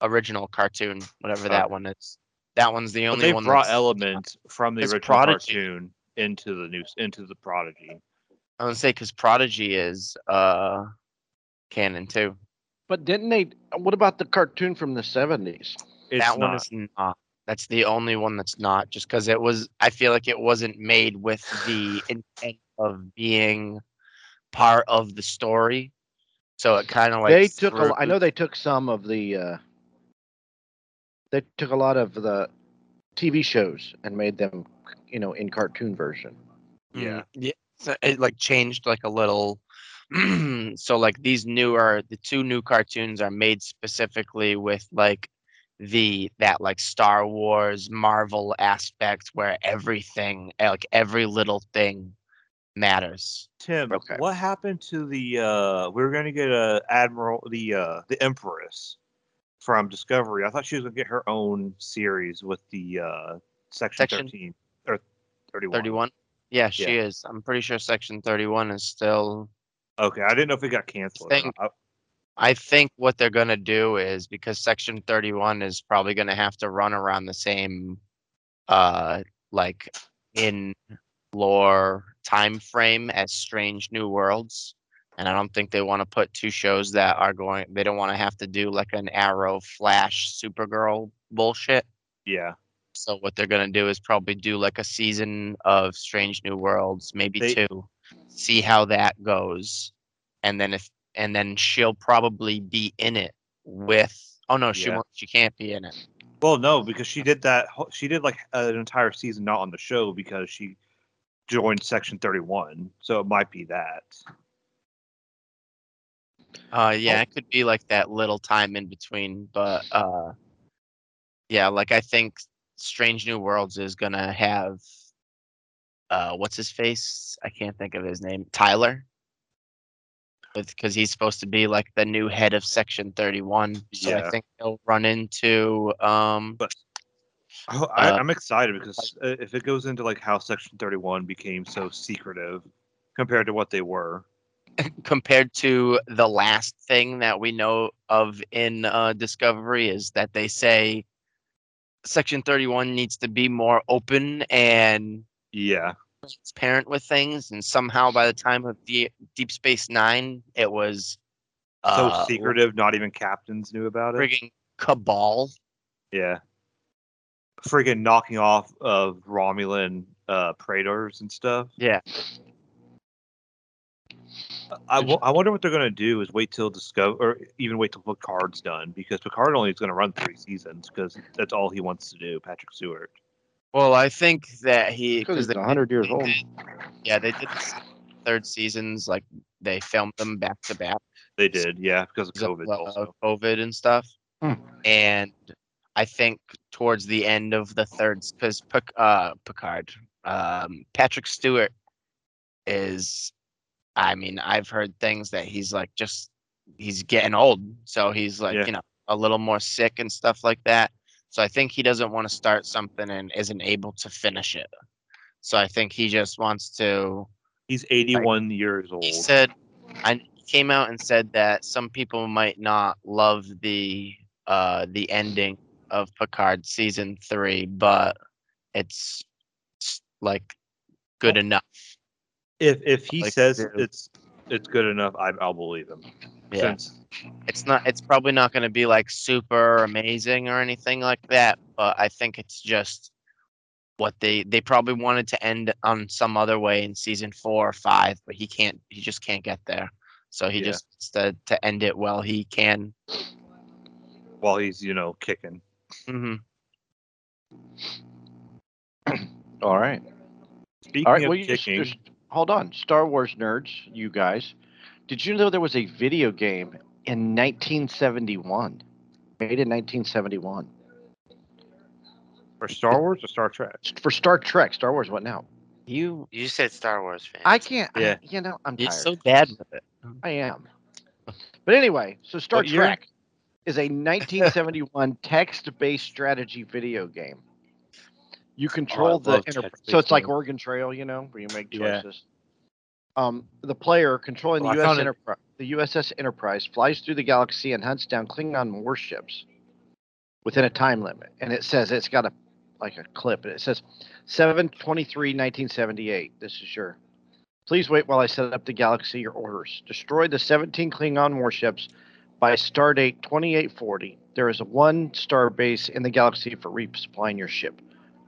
[SPEAKER 4] original cartoon, whatever that one is. That one's the
[SPEAKER 2] but
[SPEAKER 4] only
[SPEAKER 2] they
[SPEAKER 4] one.
[SPEAKER 2] brought
[SPEAKER 4] that's-
[SPEAKER 2] elements from the original
[SPEAKER 4] Prodigy.
[SPEAKER 2] cartoon into the new into the Prodigy.
[SPEAKER 4] I would say because Prodigy is uh canon too.
[SPEAKER 3] But didn't they? What about the cartoon from the '70s?
[SPEAKER 2] It's
[SPEAKER 4] that one
[SPEAKER 2] not.
[SPEAKER 4] is not. That's the only one that's not. Just because it was, I feel like it wasn't made with the intent of being part of the story. So it kind of like
[SPEAKER 3] they took. A,
[SPEAKER 4] threw-
[SPEAKER 3] I know they took some of the. uh They took a lot of the TV shows and made them, you know, in cartoon version.
[SPEAKER 4] Yeah, yeah. So it like changed like a little. so like these newer, the two new cartoons are made specifically with like the that like Star Wars Marvel aspect where everything eh, like every little thing matters.
[SPEAKER 2] Tim,
[SPEAKER 3] Okay.
[SPEAKER 2] what happened to the? uh We were going to get a admiral, the uh the Empress from Discovery. I thought she was going to get her own series with the uh section,
[SPEAKER 4] Section-
[SPEAKER 2] thirteen or thirty-one.
[SPEAKER 4] 31. Yeah, she is. I'm pretty sure section 31 is still
[SPEAKER 2] Okay, I didn't know if it got canceled.
[SPEAKER 4] Thing-
[SPEAKER 2] not.
[SPEAKER 4] I think what they're gonna do is because Section Thirty One is probably gonna have to run around the same, uh, like in lore time frame as Strange New Worlds, and I don't think they want to put two shows that are going. They don't want to have to do like an Arrow, Flash, Supergirl bullshit.
[SPEAKER 2] Yeah.
[SPEAKER 4] So what they're gonna do is probably do like a season of Strange New Worlds, maybe
[SPEAKER 2] They-
[SPEAKER 4] two, see how that goes, and then if and then she'll probably be in it with. Oh no, she
[SPEAKER 2] Yeah.
[SPEAKER 4] won't. She can't be in it.
[SPEAKER 2] Well, no, because she did that. She did like an entire season not on the show because she joined Section Thirty One. So it might be that.
[SPEAKER 4] Uh, yeah, it could be like that little time in between, but uh, yeah, like I think Strange New Worlds is gonna have. Uh, what's his face? I can't think of his name. Tyler. Because he's supposed to be like the new head of Section Thirty One, so I think he'll run into um.
[SPEAKER 2] Oh, I,
[SPEAKER 4] Uh,
[SPEAKER 2] I'm excited because uh, if it goes into like how Section Thirty One became so secretive compared to what they were.
[SPEAKER 4] compared to the last thing that we know of in uh, Discovery is that they say Section 31 needs to be more open and
[SPEAKER 2] Yeah.
[SPEAKER 4] transparent with things, and somehow by the time of the Deep Space Nine, it was
[SPEAKER 2] So
[SPEAKER 4] uh,
[SPEAKER 2] secretive, not even captains knew about it.
[SPEAKER 4] frigging cabal.
[SPEAKER 2] Yeah. Friggin' knocking off of Romulan uh, Praetors and stuff.
[SPEAKER 4] Yeah.
[SPEAKER 2] I, I wonder what they're going to do is wait till Discover, or even wait till Picard's done, because Picard only is going to run three seasons, because that's all he wants to do, Patrick Stewart.
[SPEAKER 4] Well, I think that he
[SPEAKER 3] Because
[SPEAKER 4] because
[SPEAKER 3] he's 100 years old.
[SPEAKER 4] yeah they did third seasons like they filmed them back to back.
[SPEAKER 2] They did, yeah, because of COVID
[SPEAKER 4] of,
[SPEAKER 2] also.
[SPEAKER 4] COVID and stuff.
[SPEAKER 3] Hmm.
[SPEAKER 4] And I think towards the end of the third, because uh, Picard, um, Patrick Stewart is, I mean, I've heard things that he's like just, he's getting old. So he's like,
[SPEAKER 2] Yeah.
[SPEAKER 4] you know, a little more sick and stuff like that. So I think he doesn't want to start something and isn't able to finish it. So I think he just wants to
[SPEAKER 2] He's 81 years old.
[SPEAKER 4] he said I came out and said that some people might not love the uh the ending of Picard season three, but it's, like good enough.
[SPEAKER 2] if if he
[SPEAKER 4] like
[SPEAKER 2] says it's it's good enough, I, I'll believe him.
[SPEAKER 4] Yeah.
[SPEAKER 2] Since
[SPEAKER 4] It's not it's probably not gonna be like super amazing or anything like that, but I think it's just what they they probably wanted to end on some other way in season four or five, but he can't he just can't get there. So he
[SPEAKER 2] Yeah.
[SPEAKER 4] just to to end it while he can.
[SPEAKER 2] while he's you know kicking,
[SPEAKER 4] hmm
[SPEAKER 3] All right.
[SPEAKER 2] speaking
[SPEAKER 3] All right.
[SPEAKER 2] of
[SPEAKER 3] Well, you just,
[SPEAKER 2] kicking,
[SPEAKER 3] just hold on. Star Wars nerds, you guys. Did you know there was a video game in 1971? Made in 1971
[SPEAKER 2] for Star Wars or Star Trek?
[SPEAKER 3] for Star Trek. Star Wars. What now?
[SPEAKER 4] You
[SPEAKER 1] You said Star Wars fan.
[SPEAKER 3] I can't. I-
[SPEAKER 2] Yeah.
[SPEAKER 3] you know, I'm
[SPEAKER 4] you're
[SPEAKER 3] tired.
[SPEAKER 4] so bad with it.
[SPEAKER 3] I am. But anyway, so Star
[SPEAKER 2] What year?
[SPEAKER 3] Trek is a 1971 text-based strategy video game. You control the
[SPEAKER 2] love
[SPEAKER 3] so it's like. Oregon Trail, you know, where you make
[SPEAKER 2] Yeah.
[SPEAKER 3] choices. Um, the player controlling
[SPEAKER 2] Well,
[SPEAKER 3] the US Enterprise, the USS Enterprise flies through the galaxy and hunts down Klingon warships within a time limit. And it says it's got a like a clip, and it says 723-1978. This is your Please wait while I set up the galaxy your orders. Destroy the 17 Klingon warships by stardate 2840. There is a one star base in the galaxy for resupplying your ship.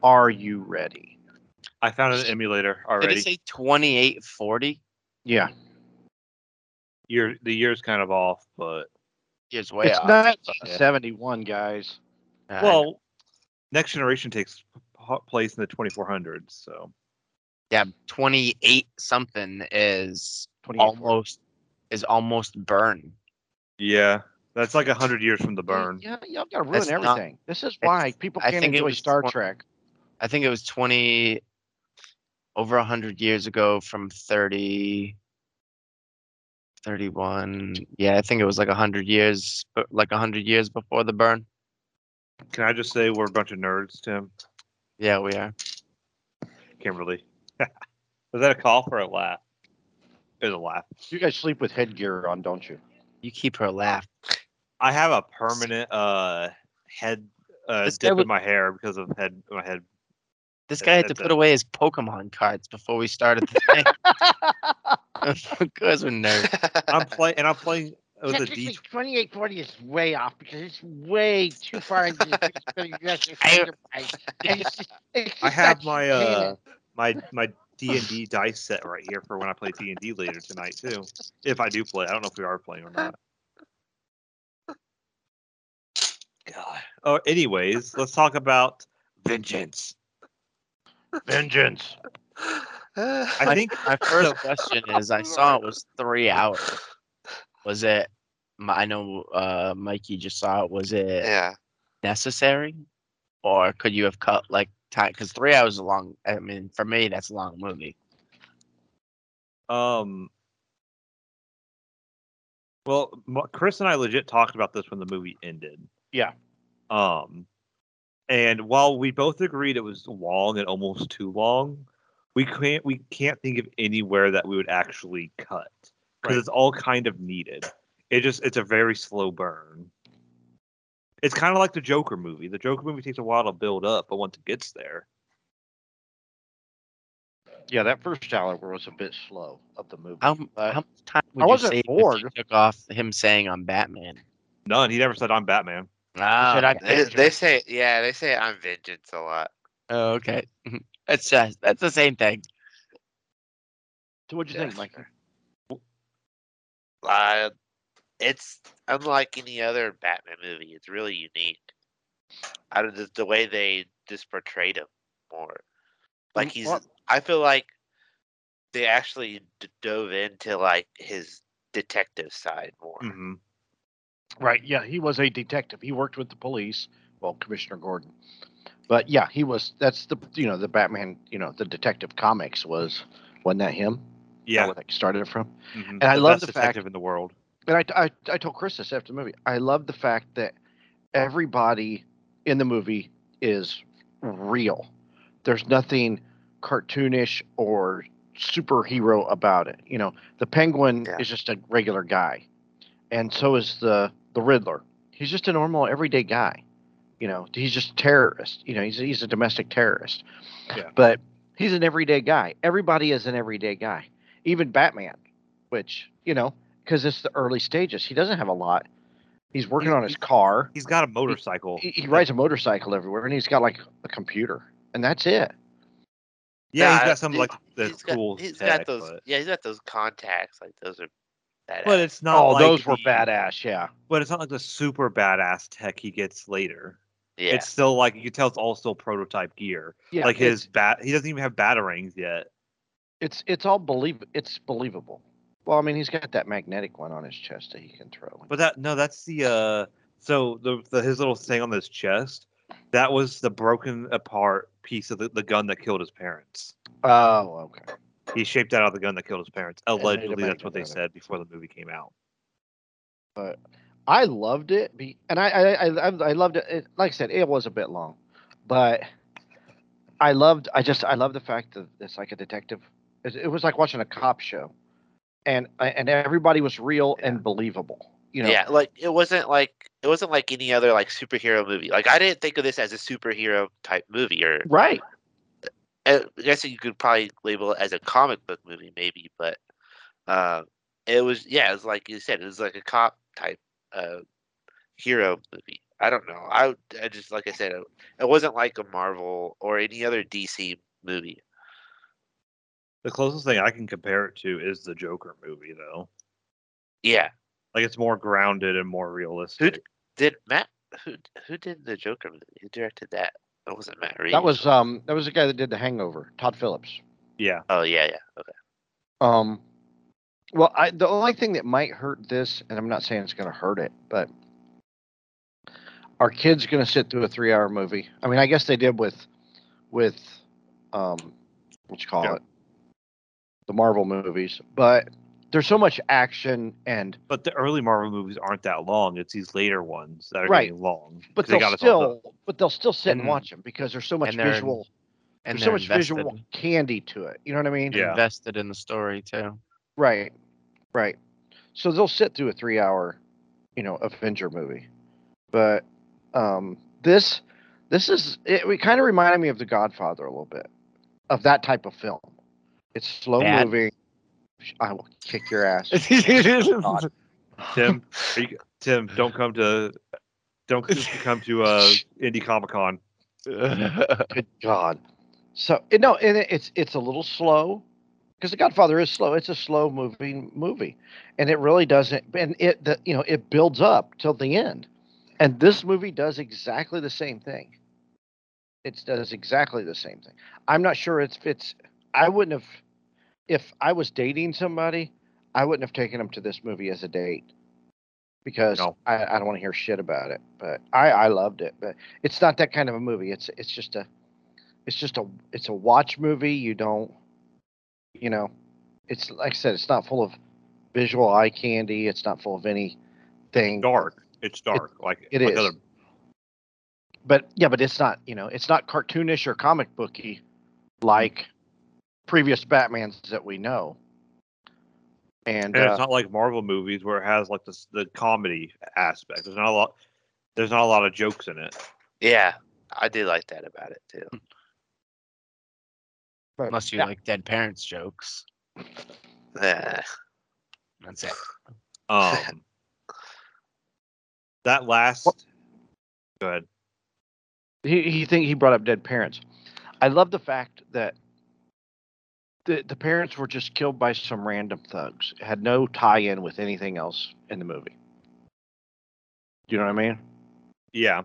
[SPEAKER 3] Are you ready?
[SPEAKER 2] I found an emulator
[SPEAKER 4] Did
[SPEAKER 2] already.
[SPEAKER 4] it say 2840?
[SPEAKER 3] Yeah.
[SPEAKER 2] Year the year's kind of off, but
[SPEAKER 4] Years way
[SPEAKER 3] it's
[SPEAKER 4] off.
[SPEAKER 3] not
[SPEAKER 2] yeah.
[SPEAKER 3] 71, guys.
[SPEAKER 2] Well, Next Generation takes place in the 2400s, so
[SPEAKER 4] yeah, 28 something is almost is almost burn.
[SPEAKER 2] Yeah, that's like a hundred years from the burn.
[SPEAKER 3] Yeah, y'all got to ruin
[SPEAKER 4] That's not-
[SPEAKER 3] everything. this is why people
[SPEAKER 4] I
[SPEAKER 3] can't
[SPEAKER 4] think it
[SPEAKER 3] enjoy
[SPEAKER 4] was
[SPEAKER 3] Star
[SPEAKER 4] twen-
[SPEAKER 3] Trek.
[SPEAKER 4] I think it was 20 over 100 years ago from 30 31. Yeah, I think it was like 100 years but like 100 years before the burn.
[SPEAKER 2] Can I just say we're a bunch of nerds, Tim?
[SPEAKER 4] Yeah, we are.
[SPEAKER 2] Kimberly. Was that a cough or a laugh? It was a laugh.
[SPEAKER 3] You guys sleep with headgear on, don't you?
[SPEAKER 4] You keep her laugh.
[SPEAKER 2] I have a permanent uh head uh
[SPEAKER 4] This guy
[SPEAKER 2] dip
[SPEAKER 4] would-
[SPEAKER 2] in my hair because of head my head.
[SPEAKER 4] This
[SPEAKER 2] That-
[SPEAKER 4] guy had to
[SPEAKER 2] that's
[SPEAKER 4] put
[SPEAKER 2] a-
[SPEAKER 4] away his Pokemon cards before we started the thing. Guys were nerds.
[SPEAKER 2] I'm playing and I'm playing with a
[SPEAKER 3] Technically,
[SPEAKER 2] D.
[SPEAKER 3] 2840 is way off because it's way too far into the physical
[SPEAKER 4] I-
[SPEAKER 3] finger bite. And it's just-
[SPEAKER 2] I have my uh my my D and D dice set right here for when I play D and D later tonight too. If I do play, I don't know if we are playing or not. God. Oh, anyways, let's talk about vengeance.
[SPEAKER 3] vengeance.
[SPEAKER 2] I think
[SPEAKER 4] My first question is I saw it was three hours. Was it, I know uh, Mikey just saw it, was it
[SPEAKER 1] yeah.
[SPEAKER 4] necessary? Or could you have cut like time? Because three hours is a long, I mean, for me, that's a long movie.
[SPEAKER 2] Um. Well, Chris and I legit talked about this when the movie ended.
[SPEAKER 3] Yeah.
[SPEAKER 2] Um, and while we both agreed it was long and almost too long, we can't we can't think of anywhere that we would actually cut because
[SPEAKER 3] Right.
[SPEAKER 2] it's all kind of needed. It just it's a very slow burn. It's kind of like the Joker movie. The Joker movie takes a while to build up, but once it gets there,
[SPEAKER 3] Yeah, that first hour was a bit slow of the movie.
[SPEAKER 4] How,
[SPEAKER 3] but
[SPEAKER 4] how much time would
[SPEAKER 3] I
[SPEAKER 4] you
[SPEAKER 3] wasn't
[SPEAKER 4] save if
[SPEAKER 3] bored.
[SPEAKER 4] you took off him saying I'm Batman?
[SPEAKER 2] none. He never said I'm Batman.
[SPEAKER 4] Ah,
[SPEAKER 3] said I-
[SPEAKER 1] They, they say yeah, they say I'm vengeance a lot.
[SPEAKER 4] oh, okay. That's just, that's the same thing.
[SPEAKER 3] so what'd you think, Mike?
[SPEAKER 1] Uh, it's unlike any other Batman movie. It's really unique. Out of the, the way they just portrayed him more, like
[SPEAKER 3] Um,
[SPEAKER 1] he's.
[SPEAKER 3] well-
[SPEAKER 1] I feel like they actually d- dove into like his detective side more.
[SPEAKER 2] hmm
[SPEAKER 3] Right. Yeah, he was a detective. He worked with the police. Well, Commissioner Gordon. But yeah, he was. That's the you know the Batman. You know the Detective Comics was wasn't that him?
[SPEAKER 2] Yeah.
[SPEAKER 3] where that started it from.
[SPEAKER 2] mhm.
[SPEAKER 3] And I love
[SPEAKER 2] best
[SPEAKER 3] the fact-
[SPEAKER 2] detective in the world.
[SPEAKER 3] And I, I I told Chris this after the movie. I love the fact that everybody in the movie is real. There's nothing cartoonish or superhero about it. You know, the Penguin
[SPEAKER 1] Yeah.
[SPEAKER 3] is just a regular guy, and so is the the Riddler. He's just a normal everyday guy. You know, he's just a terrorist. You know, he's he's a domestic terrorist.
[SPEAKER 2] Yeah.
[SPEAKER 3] But he's an everyday guy. Everybody is an everyday guy. Even Batman, which you know, because it's the early stages. He doesn't have a lot. He's working
[SPEAKER 2] He-
[SPEAKER 3] on his car.
[SPEAKER 2] He's got a motorcycle.
[SPEAKER 3] He, he rides a motorcycle everywhere, and he's got like a computer, and that's it.
[SPEAKER 2] yeah, he's got some
[SPEAKER 1] he-
[SPEAKER 2] like the
[SPEAKER 1] he's got-
[SPEAKER 2] cool
[SPEAKER 1] He's
[SPEAKER 2] tech,
[SPEAKER 1] got those.
[SPEAKER 2] but,
[SPEAKER 1] Yeah, he's got those contacts. Like those are. Badass.
[SPEAKER 2] but it's not.
[SPEAKER 3] oh,
[SPEAKER 2] like
[SPEAKER 3] those were
[SPEAKER 2] the-
[SPEAKER 3] badass. Yeah.
[SPEAKER 2] But it's not like the super badass tech he gets later.
[SPEAKER 1] yeah.
[SPEAKER 2] It's still like you can tell it's all still prototype gear.
[SPEAKER 3] Yeah.
[SPEAKER 2] like his bat, he doesn't even have batarangs yet.
[SPEAKER 3] it's it's all believe. It's believable. Well, I mean, he's got that magnetic one on his chest that he can throw.
[SPEAKER 2] But that no, that's the uh. So the, the his little thing on his chest, that was the broken apart piece of the, the gun that killed his parents.
[SPEAKER 3] Oh, okay.
[SPEAKER 2] He shaped that out of the gun that killed his parents. Allegedly, that's what they
[SPEAKER 3] it.
[SPEAKER 2] said before the movie came out.
[SPEAKER 3] But I loved it, be, and I I, I I I loved it. it. Like I said, it was a bit long, but I loved. I just I love the fact that it's like a detective. It, it was like watching a cop show, and and everybody was real and believable. You know,
[SPEAKER 1] yeah, like it wasn't like it wasn't like any other like superhero movie. Like I didn't think of this as a superhero type movie, or
[SPEAKER 3] right.
[SPEAKER 1] uh, I guess you could probably label it as a comic book movie, maybe. But uh, it was yeah, it was like you said, it was like a cop type uh, hero movie. I don't know. I I just like I said, it, it wasn't like a Marvel or any other DC movie.
[SPEAKER 2] The closest thing I can compare it to is the Joker movie, though.
[SPEAKER 1] Yeah,
[SPEAKER 2] Like it's more grounded and more realistic.
[SPEAKER 1] Who did Matt who who did the Joker movie? Who directed that? That wasn't Matt Reeves.
[SPEAKER 3] That was um that was the guy that did The Hangover, Todd Phillips.
[SPEAKER 2] Yeah,
[SPEAKER 1] Oh yeah, yeah. Okay.
[SPEAKER 3] Um, well, I the only thing that might hurt this, and I'm not saying it's going to hurt it, but our kids going to sit through a three-hour movie. I mean, I guess they did with with um, what you call
[SPEAKER 2] Yeah.
[SPEAKER 3] it, the Marvel movies, but there's so much action and
[SPEAKER 2] but the early Marvel movies aren't that long. It's these later ones that are
[SPEAKER 3] Right.
[SPEAKER 2] getting long.
[SPEAKER 3] But
[SPEAKER 2] they
[SPEAKER 3] they'll
[SPEAKER 2] got us all
[SPEAKER 3] still but they'll still sit and,
[SPEAKER 4] And-
[SPEAKER 3] watch them because there's so much
[SPEAKER 4] and
[SPEAKER 3] visual
[SPEAKER 4] And
[SPEAKER 3] there's so
[SPEAKER 4] they're
[SPEAKER 3] much visual candy to it. You know what I mean?
[SPEAKER 2] Yeah.
[SPEAKER 4] invested in the story too.
[SPEAKER 3] Right. Right. so they'll sit through a three-hour, you know, Avenger movie. But um, this this is it, it kind of reminded me of The Godfather a little bit of that type of film. It's slow
[SPEAKER 4] Bad?
[SPEAKER 3] moving. I will kick your ass.
[SPEAKER 2] Tim, are you, Tim, don't come to don't come to uh Indie Comic Con.
[SPEAKER 3] Good God. So you know, and it's it's a little slow because The Godfather is slow. It's a slow moving movie, and it really doesn't. And it the, you know it builds up till the end, and this movie does exactly the same thing. It does exactly the same thing. I'm not sure it's it's. I wouldn't have if I was dating somebody. I wouldn't have taken them to this movie as a date because
[SPEAKER 2] No.
[SPEAKER 3] I, I don't want to hear shit about it. But I I loved it. But it's not that kind of a movie. It's it's just a it's just a it's a watch movie. You don't you know it's like I said, it's not full of visual eye candy. It's not full of anything.
[SPEAKER 2] Dark. It's dark. like
[SPEAKER 3] it
[SPEAKER 2] like
[SPEAKER 3] is.
[SPEAKER 2] Other,
[SPEAKER 3] But yeah, but it's not you know it's not cartoonish or comic booky like previous Batmans that we know. And,
[SPEAKER 2] and
[SPEAKER 3] uh,
[SPEAKER 2] it's not like Marvel movies where it has like this the comedy aspect. There's not a lot. There's not a lot of jokes in it.
[SPEAKER 1] Yeah, I do like that about it too.
[SPEAKER 3] but,
[SPEAKER 4] Unless you
[SPEAKER 3] yeah,
[SPEAKER 4] like dead parents jokes.
[SPEAKER 1] Yeah.
[SPEAKER 4] That's it.
[SPEAKER 2] Um, that last.
[SPEAKER 3] What-
[SPEAKER 2] Go ahead.
[SPEAKER 3] he he think he brought up dead parents. I love the fact that the the parents were just killed by some random thugs. It had no tie-in with anything else in the movie. Do you know what I mean?
[SPEAKER 2] Yeah.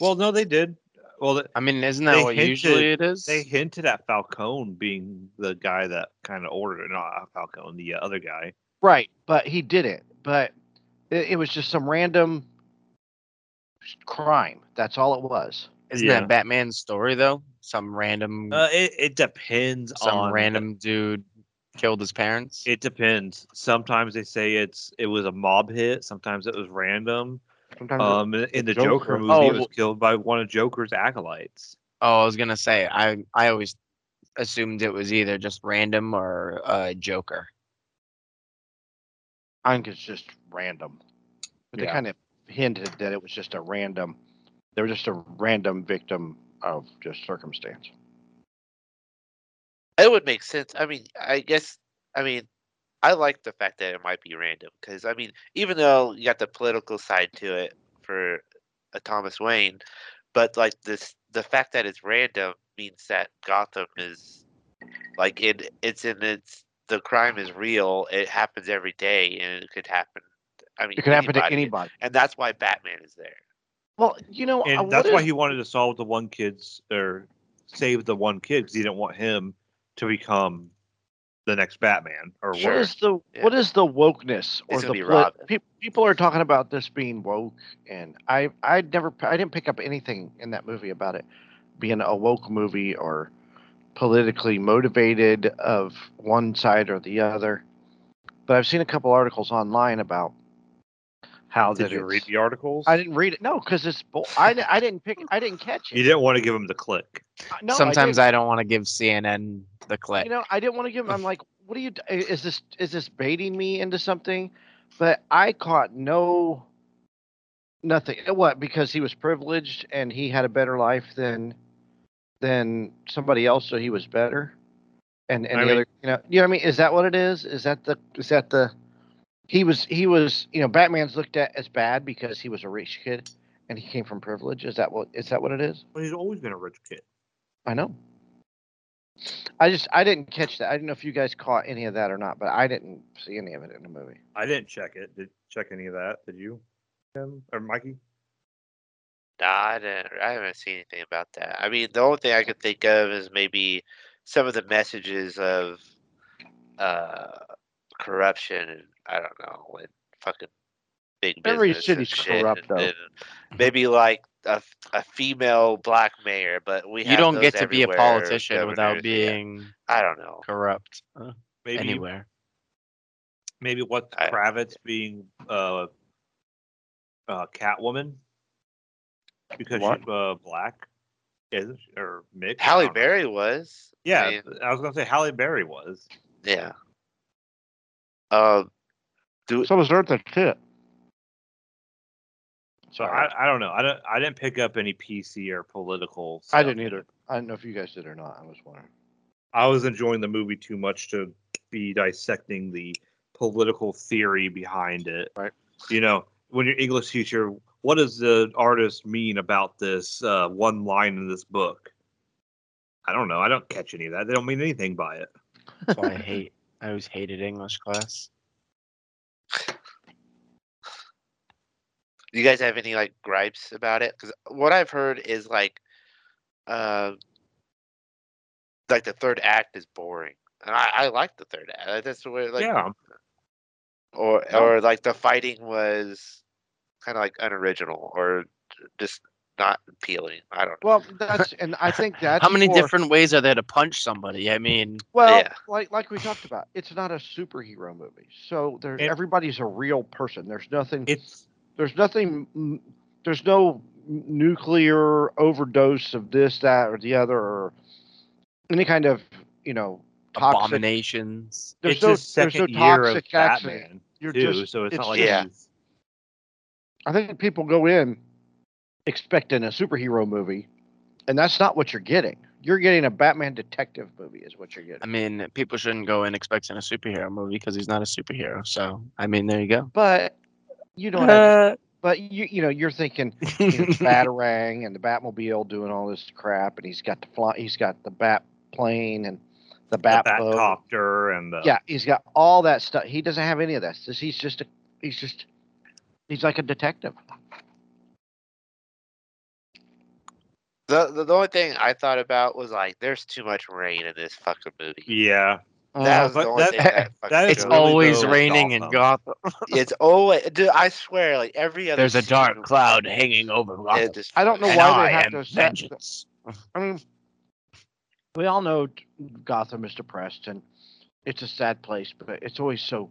[SPEAKER 2] Well, no, they did. Well,
[SPEAKER 4] I mean, isn't that what
[SPEAKER 2] hinted-
[SPEAKER 4] usually it is?
[SPEAKER 2] they hinted at Falcone being the guy that kind of ordered it. Not Falcone, the uh, other guy.
[SPEAKER 3] Right, but he didn't. But it, it was just some random crime. That's all it was.
[SPEAKER 4] Isn't
[SPEAKER 2] Yeah.
[SPEAKER 4] that Batman's story though? Some random,
[SPEAKER 2] Uh, it, it depends
[SPEAKER 4] some
[SPEAKER 2] on
[SPEAKER 4] random dude killed his parents.
[SPEAKER 2] It depends. Sometimes they say it's it was a mob hit. Sometimes it was random.
[SPEAKER 3] Sometimes
[SPEAKER 2] Um, in in the
[SPEAKER 3] Joker-
[SPEAKER 2] Joker, movie,
[SPEAKER 4] Oh,
[SPEAKER 2] he was killed by one of Joker's acolytes.
[SPEAKER 4] oh, I was gonna say, I I always assumed it was either just random or uh, Joker.
[SPEAKER 3] I think it's just random. But they kind of hinted that it was just a random. They were just a random victim of just circumstance.
[SPEAKER 1] It would make sense. I mean, I guess. I mean, I like the fact that it might be random because I mean, even though you got the political side to it for a Thomas Wayne, but like this, the fact that it's random means that Gotham is like it. It's in its the crime is real. It happens every day, and it could happen. I mean,
[SPEAKER 3] It could happen to
[SPEAKER 1] anybody,
[SPEAKER 3] anybody.
[SPEAKER 1] and that's why Batman is there.
[SPEAKER 3] Well, you know,
[SPEAKER 2] And
[SPEAKER 3] what
[SPEAKER 2] that's why he wanted to solve the one kid's or save the one kid because he didn't want him to become the next Batman or
[SPEAKER 3] What
[SPEAKER 1] Sure.
[SPEAKER 3] is the
[SPEAKER 1] Yeah.
[SPEAKER 3] what is the wokeness or
[SPEAKER 1] It's
[SPEAKER 3] the
[SPEAKER 1] gonna be Robin.
[SPEAKER 3] pe- people are talking about this being woke, and I I never I didn't pick up anything in that movie about it being a woke movie or politically motivated of one side or the other. But I've seen a couple articles online about how
[SPEAKER 2] Did
[SPEAKER 3] that
[SPEAKER 2] you read the articles?
[SPEAKER 3] I didn't read it. No, because it's bull- I, I didn't pick I didn't catch it.
[SPEAKER 2] You didn't want to give him the click.
[SPEAKER 3] I- no,
[SPEAKER 4] Sometimes
[SPEAKER 3] didn't.
[SPEAKER 4] I, don't want to give CNN the clip.
[SPEAKER 3] You know, I didn't want to give him. I'm like, what are you? Is this is this baiting me into something? But I caught no nothing. Uh, What? Because he was privileged and he had a better life than than somebody else, so he was better. And and
[SPEAKER 2] I
[SPEAKER 3] the
[SPEAKER 2] mean-
[SPEAKER 3] other, you know, you know what I mean? Is that what it is? Is that the is that the he was he was you know Batman's looked at as bad because he was a rich kid and he came from privilege. Is that what is that what it is?
[SPEAKER 2] But he's always been a rich kid.
[SPEAKER 3] I know. I just I didn't catch that. I didn't know if you guys caught any of that or not, but I didn't see any of it in the movie.
[SPEAKER 2] I didn't check it. Did check any of that? Did you, Tim or Mikey?
[SPEAKER 1] Nah, I didn't. I haven't seen anything about that. I mean, the only thing I could think of is maybe some of the messages of uh, corruption and I don't know, and fucking big
[SPEAKER 3] Every
[SPEAKER 1] business and
[SPEAKER 3] city's
[SPEAKER 1] shit,
[SPEAKER 3] corrupt,
[SPEAKER 1] and-
[SPEAKER 3] though.
[SPEAKER 1] and maybe like a, a female black mayor, but we
[SPEAKER 4] you don't
[SPEAKER 1] those
[SPEAKER 4] get to be a politician without
[SPEAKER 1] governors, yeah.
[SPEAKER 4] being
[SPEAKER 1] I don't know.
[SPEAKER 4] corrupt uh,
[SPEAKER 2] Maybe
[SPEAKER 4] anywhere.
[SPEAKER 2] maybe what
[SPEAKER 1] I-
[SPEAKER 2] Kravitz being uh, uh Catwoman because
[SPEAKER 3] What?
[SPEAKER 2] she's uh black is or mixed.
[SPEAKER 1] Halle
[SPEAKER 2] don't know.
[SPEAKER 1] Berry was. I
[SPEAKER 2] Yeah,
[SPEAKER 1] mean,
[SPEAKER 2] I was gonna say Halle Berry was.
[SPEAKER 1] Yeah. Um, Do
[SPEAKER 3] So was Eartha Kitt.
[SPEAKER 2] So I, I don't know. I don't. I didn't pick up any PC or political.
[SPEAKER 3] I didn't either. I don't know if you guys did or not. I was wondering.
[SPEAKER 2] I was enjoying the movie too much to be dissecting the political theory behind it.
[SPEAKER 3] Right.
[SPEAKER 2] You know, when you're English teacher, what does the artist mean about this uh, one line in this book? I don't know. I don't catch any of that. They don't mean anything by it.
[SPEAKER 4] That's why I hate. I always hated English class.
[SPEAKER 1] You guys have any like gripes about it? Because what I've heard is like, uh, like the third act is boring, and I, I like the third act. That's the way, like,
[SPEAKER 2] yeah.
[SPEAKER 1] or
[SPEAKER 3] No.
[SPEAKER 1] or like the fighting was kind of like unoriginal or just not appealing. I don't know.
[SPEAKER 3] Well, that's and I think that's
[SPEAKER 4] How many
[SPEAKER 3] more-
[SPEAKER 4] different ways are there to punch somebody? I mean,
[SPEAKER 3] Well,
[SPEAKER 1] Yeah.
[SPEAKER 3] like like we talked about, it's not a superhero movie, so there's
[SPEAKER 2] It-
[SPEAKER 3] everybody's a real person. There's nothing.
[SPEAKER 2] It's
[SPEAKER 3] there's nothing. mm, There's no nuclear overdose of this, that, or the other, or any kind of you know toxic.
[SPEAKER 4] abominations.
[SPEAKER 3] There's
[SPEAKER 2] it's
[SPEAKER 3] no
[SPEAKER 2] his
[SPEAKER 3] there's
[SPEAKER 2] second
[SPEAKER 3] no
[SPEAKER 2] year of. Batman
[SPEAKER 3] You're
[SPEAKER 2] too,
[SPEAKER 3] just.
[SPEAKER 2] so it's,
[SPEAKER 3] it's
[SPEAKER 2] not like
[SPEAKER 1] Yeah.
[SPEAKER 2] he's-
[SPEAKER 3] I think people go in expecting a superhero movie, and that's not what you're getting. You're getting a Batman detective movie, is what you're getting.
[SPEAKER 4] I mean, people shouldn't go in expecting a superhero movie because he's not a superhero. So, I mean, there you go.
[SPEAKER 3] But you know what I.
[SPEAKER 4] Uh,
[SPEAKER 3] But you you know you're thinking you know, Batarang and the Batmobile doing all this crap, and he's got the fly, he's got the Bat plane and the
[SPEAKER 2] the
[SPEAKER 3] Bat boat.
[SPEAKER 2] Batcopter and the
[SPEAKER 3] Yeah, he's got all that stuff. He doesn't have any of that. This- He's just a he's just he's like a detective.
[SPEAKER 1] The, the the only thing I thought about was like, there's too much rain in this fucking movie.
[SPEAKER 2] yeah.
[SPEAKER 1] That
[SPEAKER 3] oh,
[SPEAKER 1] was the only
[SPEAKER 2] that-
[SPEAKER 1] thing that fucking
[SPEAKER 2] that is
[SPEAKER 4] it's
[SPEAKER 1] drove me.
[SPEAKER 2] really
[SPEAKER 4] always raining in
[SPEAKER 2] Gotham.
[SPEAKER 4] Gotham.
[SPEAKER 1] It's always, dude. I swear, like every other.
[SPEAKER 4] There's a dark
[SPEAKER 1] scene,
[SPEAKER 4] cloud hanging over
[SPEAKER 1] it
[SPEAKER 4] Gotham.
[SPEAKER 1] just-
[SPEAKER 3] I don't know
[SPEAKER 4] and
[SPEAKER 3] why
[SPEAKER 4] I
[SPEAKER 3] they have
[SPEAKER 4] am
[SPEAKER 3] to. set-
[SPEAKER 4] vengeance.
[SPEAKER 3] I mean, we all know Gotham is depressed and it's a sad place, but it's always so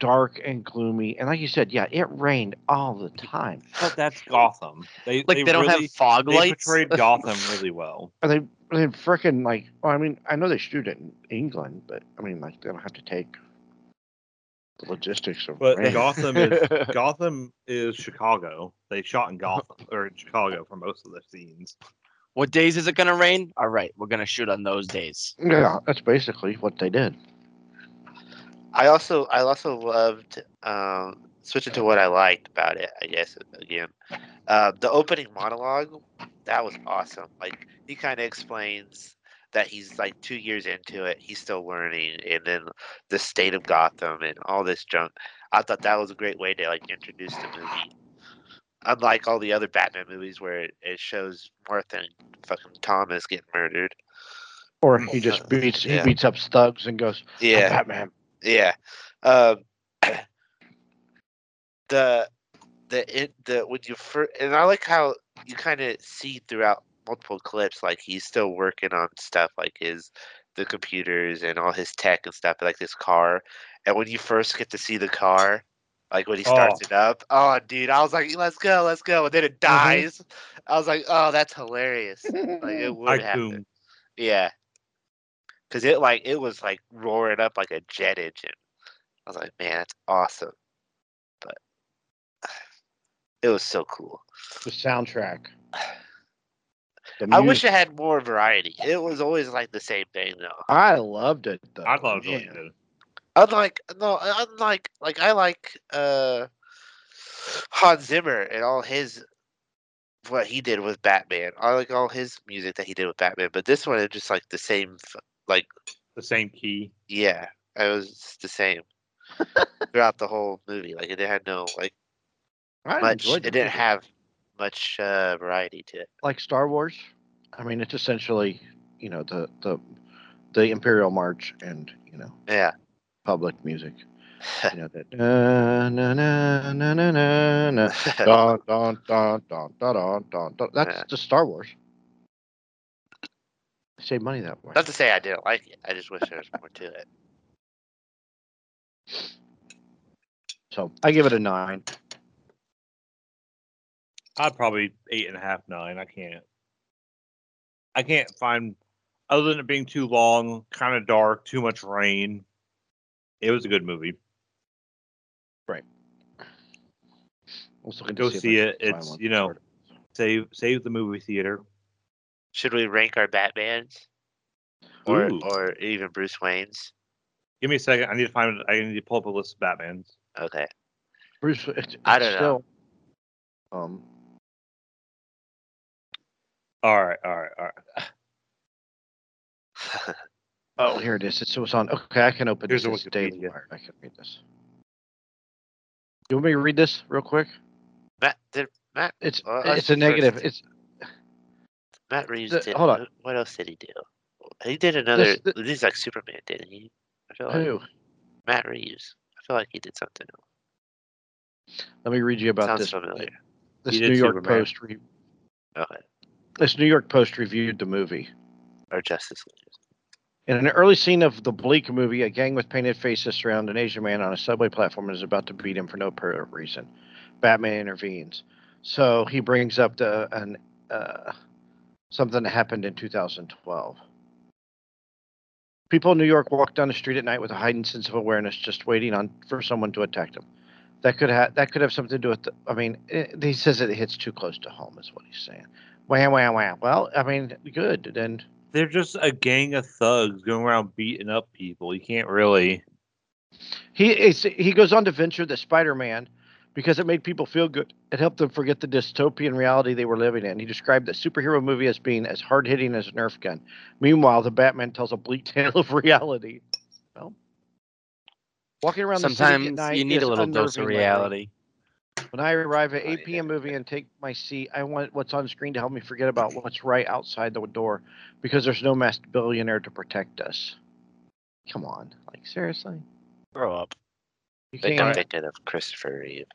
[SPEAKER 3] dark and gloomy. And like you said, yeah, it rained all the time.
[SPEAKER 2] But that's Gotham. They
[SPEAKER 4] Like they, don't
[SPEAKER 2] really,
[SPEAKER 4] have fog
[SPEAKER 2] they
[SPEAKER 4] lights.
[SPEAKER 2] portrayed Gotham really well.
[SPEAKER 3] And they they freaking like. Well, I mean, I know they shoot it in England, but I mean, like they don't have to take the logistics of.
[SPEAKER 2] But
[SPEAKER 3] rain.
[SPEAKER 2] Gotham is Gotham is Chicago. They shot in uh-huh. Gotham or in Chicago for most of the scenes.
[SPEAKER 4] what days is it gonna rain? All right, we're gonna shoot on those days.
[SPEAKER 3] yeah, that's basically what they did.
[SPEAKER 1] I also I also loved um, switching to what I liked about it. I guess again, uh, the opening monologue that was awesome. Like he kind of explains that he's like two years into it, he's still learning, and then the state of Gotham and all this junk. I thought that was a great way to like introduce the movie. Unlike all the other Batman movies where it, it shows Martha and fucking Thomas getting murdered.
[SPEAKER 3] Or he just beats
[SPEAKER 1] Yeah.
[SPEAKER 3] he beats up thugs and goes, "I'm
[SPEAKER 1] Yeah.
[SPEAKER 3] Batman."
[SPEAKER 1] Yeah. Um, the the it, the when you first and I like how you kind of see throughout multiple clips like he's still working on stuff like his the computers and all his tech and stuff like this car and when you first get to see the car like when he starts it up oh dude i was like let's go let's go and then it dies i was like oh that's hilarious like it would happen
[SPEAKER 2] Tycoon.
[SPEAKER 1] yeah. Cause it like it was like roaring up like a jet engine. I was like, man, that's awesome. But it was so cool.
[SPEAKER 3] the soundtrack. The
[SPEAKER 1] I wish it had more variety. It was always like the same thing though.
[SPEAKER 3] I loved it though.
[SPEAKER 2] I thought it was really
[SPEAKER 3] man.
[SPEAKER 2] good.
[SPEAKER 1] Unlike no, unlike like I like uh Hans Zimmer and all his what he did with Batman. I like all his music that he did with Batman, but this one is just like the same f- like
[SPEAKER 2] The same key.
[SPEAKER 1] Yeah, it was the same throughout the whole movie. Like it had no like
[SPEAKER 3] I
[SPEAKER 1] much. It
[SPEAKER 3] the
[SPEAKER 1] didn't
[SPEAKER 3] movie.
[SPEAKER 1] have much uh, variety to it.
[SPEAKER 3] like Star Wars. I mean, it's essentially you know the the the Imperial March and you know
[SPEAKER 1] Yeah,
[SPEAKER 3] public music. You know that na na na na na na na dun dun dun dun dun dun dun. dun. That's
[SPEAKER 1] Yeah.
[SPEAKER 3] just Star Wars. Save money that way.
[SPEAKER 1] not to say I didn't like it. I just wish there was more to it.
[SPEAKER 3] So I give it a nine.
[SPEAKER 2] I'd probably eight and a half, nine. I can't. I can't find, other than it being too long, kind of dark, too much rain. It was a good movie.
[SPEAKER 3] Right. was looking to
[SPEAKER 2] Go
[SPEAKER 3] if
[SPEAKER 2] see it. It's, you know. Save save the movie theater.
[SPEAKER 1] Should we rank our Batmans? Or
[SPEAKER 2] Ooh.
[SPEAKER 1] or even Bruce Wayne's?
[SPEAKER 2] Give me a second. I need to find. I need to pull up a list of Batmans.
[SPEAKER 1] Okay.
[SPEAKER 3] Bruce. It's,
[SPEAKER 1] I don't know.
[SPEAKER 3] Um,
[SPEAKER 2] All right, all right, all right.
[SPEAKER 3] oh, here it is. It's, it was on. Okay, I can open
[SPEAKER 2] Here's
[SPEAKER 3] this.
[SPEAKER 2] the
[SPEAKER 3] It's Daily
[SPEAKER 2] Wikipedia.
[SPEAKER 3] I can read this. You want me to read this real quick?
[SPEAKER 1] Matt did Matt
[SPEAKER 3] It's
[SPEAKER 1] Well, that's
[SPEAKER 3] it's a negative.
[SPEAKER 1] first-
[SPEAKER 3] It's
[SPEAKER 1] Matt Reeves
[SPEAKER 3] The-
[SPEAKER 1] did
[SPEAKER 3] hold on.
[SPEAKER 1] what- what else did he do? He did another
[SPEAKER 3] This-
[SPEAKER 1] he's like Superman, didn't he? I feel like
[SPEAKER 3] who?
[SPEAKER 1] Matt Reeves. I feel like he did something else.
[SPEAKER 3] Let me read you about
[SPEAKER 1] Sounds
[SPEAKER 3] this.
[SPEAKER 1] familiar.
[SPEAKER 3] This New York
[SPEAKER 2] Superman.
[SPEAKER 3] Post. Re-
[SPEAKER 1] Okay.
[SPEAKER 3] this New York Post reviewed the movie.
[SPEAKER 1] Or Justice League.
[SPEAKER 3] In an early scene of the Bleak movie, a gang with painted faces surround an Asian man on a subway platform and is about to beat him for no apparent reason. Batman intervenes. So he brings up the an uh, something that happened in 2012. People in New York walk down the street at night with a heightened sense of awareness, just waiting on for someone to attack them. That could have that could have something to do with. The, I mean, it, he says it hits too close to home, is what he's saying. Wham, wham, wham. Well, I mean, good. Then
[SPEAKER 2] They're just a gang of thugs going around beating up people. You can't really.
[SPEAKER 3] He is, he goes on to venture that Spider-Man, because it made people feel good, it helped them forget the dystopian reality they were living in. He described the superhero movie as being as hard-hitting as a Nerf gun. Meanwhile, the Batman tells a bleak tale of reality. Well, walking around the city
[SPEAKER 4] Sometimes
[SPEAKER 3] at night
[SPEAKER 4] you need
[SPEAKER 3] is
[SPEAKER 4] a little dose of
[SPEAKER 3] unnerving lately.
[SPEAKER 4] reality.
[SPEAKER 3] When I arrive at 8 p.m. movie and take my seat, I want what's on screen to help me forget about what's right outside the door, because there's no masked billionaire to protect us. Come on, like seriously,
[SPEAKER 4] Grow up.
[SPEAKER 3] you
[SPEAKER 1] I think
[SPEAKER 3] can't.
[SPEAKER 1] I'm of Christopher Reeve.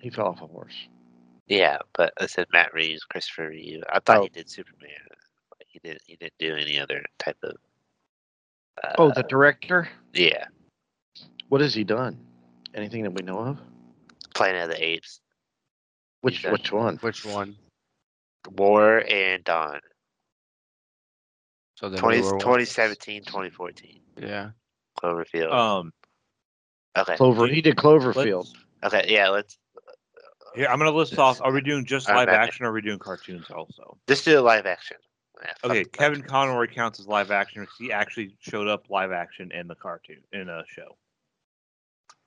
[SPEAKER 3] He fell off a horse.
[SPEAKER 1] Yeah, but I said Matt Reeves, Christopher Reeve. I thought
[SPEAKER 3] Oh.
[SPEAKER 1] he did Superman. But he didn't he didn't do any other type of uh,
[SPEAKER 3] Oh, the director.
[SPEAKER 1] yeah.
[SPEAKER 3] What has he done? Anything that we know of?
[SPEAKER 1] Planet of the Apes.
[SPEAKER 3] Which
[SPEAKER 1] done-
[SPEAKER 3] which one?
[SPEAKER 4] Which one?
[SPEAKER 1] War and Dawn.
[SPEAKER 4] So the
[SPEAKER 1] 20, 2017, 2014.
[SPEAKER 4] Yeah.
[SPEAKER 1] Cloverfield.
[SPEAKER 2] Um,
[SPEAKER 1] okay.
[SPEAKER 3] Clover. He did Cloverfield.
[SPEAKER 2] let's-
[SPEAKER 1] Okay, yeah, let's
[SPEAKER 2] here, I'm gonna list off. Are we doing just live action or are we doing cartoons also?
[SPEAKER 1] just do a live action. Yeah,
[SPEAKER 2] Okay, Kevin. Conroy counts as live action because he actually showed up live action in the cartoon in a show.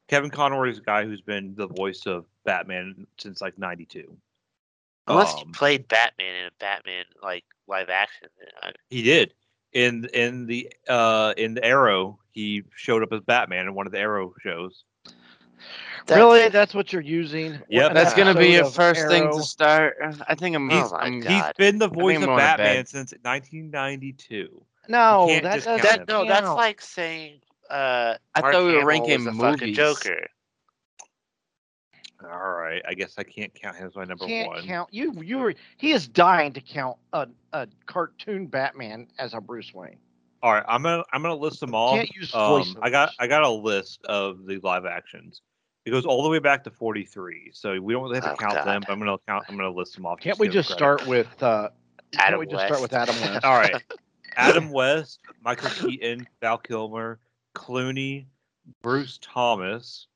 [SPEAKER 2] Kevin Conroy is a guy who's been the voice of Batman since like '92.
[SPEAKER 1] Unless he
[SPEAKER 2] Um,
[SPEAKER 1] played Batman in a Batman like live action.
[SPEAKER 2] He did. In in the uh in the Arrow, he showed up as Batman in one of the Arrow shows.
[SPEAKER 3] Really?
[SPEAKER 1] That's-
[SPEAKER 3] That's what you're using?
[SPEAKER 2] Yep.
[SPEAKER 3] One
[SPEAKER 4] That's gonna be your
[SPEAKER 3] of
[SPEAKER 4] first thing to start. I think I'm.
[SPEAKER 1] Oh my
[SPEAKER 4] I'm
[SPEAKER 1] God.
[SPEAKER 2] He's been the voice of Batman since 1992.
[SPEAKER 3] No,
[SPEAKER 2] can't
[SPEAKER 3] that
[SPEAKER 2] just
[SPEAKER 3] doesn't
[SPEAKER 2] count
[SPEAKER 1] That no, that's
[SPEAKER 3] count.
[SPEAKER 1] like saying uh
[SPEAKER 4] I
[SPEAKER 1] Mark
[SPEAKER 4] thought we were ranking
[SPEAKER 1] the fucking
[SPEAKER 4] movies.
[SPEAKER 1] Joker.
[SPEAKER 2] All right, I guess I can't count him as my number
[SPEAKER 3] can't
[SPEAKER 2] one.
[SPEAKER 3] count. You you were. He is dying to count a, a cartoon Batman as a Bruce Wayne.
[SPEAKER 2] All right, I'm gonna I'm gonna list them all.
[SPEAKER 3] Can't use
[SPEAKER 2] Um. I got I got a list of the live actions. It goes all the way back to 43, so we don't really have to
[SPEAKER 1] Oh,
[SPEAKER 2] count them. But I'm gonna count. I'm gonna list them off.
[SPEAKER 3] Can't
[SPEAKER 2] to
[SPEAKER 3] we just
[SPEAKER 2] credit.
[SPEAKER 3] start with? uh Can't
[SPEAKER 1] Adam
[SPEAKER 3] we just start with Adam West?
[SPEAKER 2] All right, Adam West, Michael Keaton, Val Kilmer, Clooney, Bruce Thomas.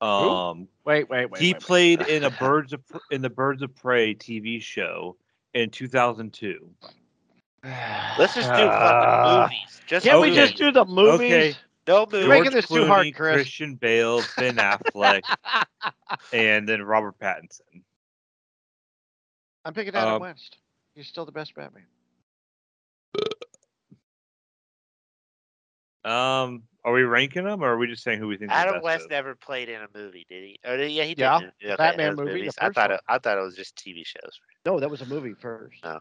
[SPEAKER 2] Um,
[SPEAKER 3] Wait, wait, wait.
[SPEAKER 2] he
[SPEAKER 3] wait, wait.
[SPEAKER 2] played in a Birds of in the Birds of Prey TV show in 2002.
[SPEAKER 1] Let's just do
[SPEAKER 3] Uh,
[SPEAKER 1] fucking movies. Just
[SPEAKER 3] Can't we just do the movies?
[SPEAKER 2] Okay.
[SPEAKER 1] No
[SPEAKER 3] You're making this too hard, Chris.
[SPEAKER 2] Christian Bale, Ben Affleck, and then Robert Pattinson.
[SPEAKER 3] I'm picking Adam
[SPEAKER 2] Um,
[SPEAKER 3] West. He's still the best Batman.
[SPEAKER 2] Um, are we ranking them, or are we just saying who we think? the best?
[SPEAKER 1] Adam West
[SPEAKER 2] is?
[SPEAKER 1] never played in a movie, did he? Or did- yeah, he did.
[SPEAKER 3] Yeah,
[SPEAKER 1] okay,
[SPEAKER 3] Batman movie.
[SPEAKER 1] I thought it, I thought it was just TV shows.
[SPEAKER 3] No, that was a movie first.
[SPEAKER 1] Oh,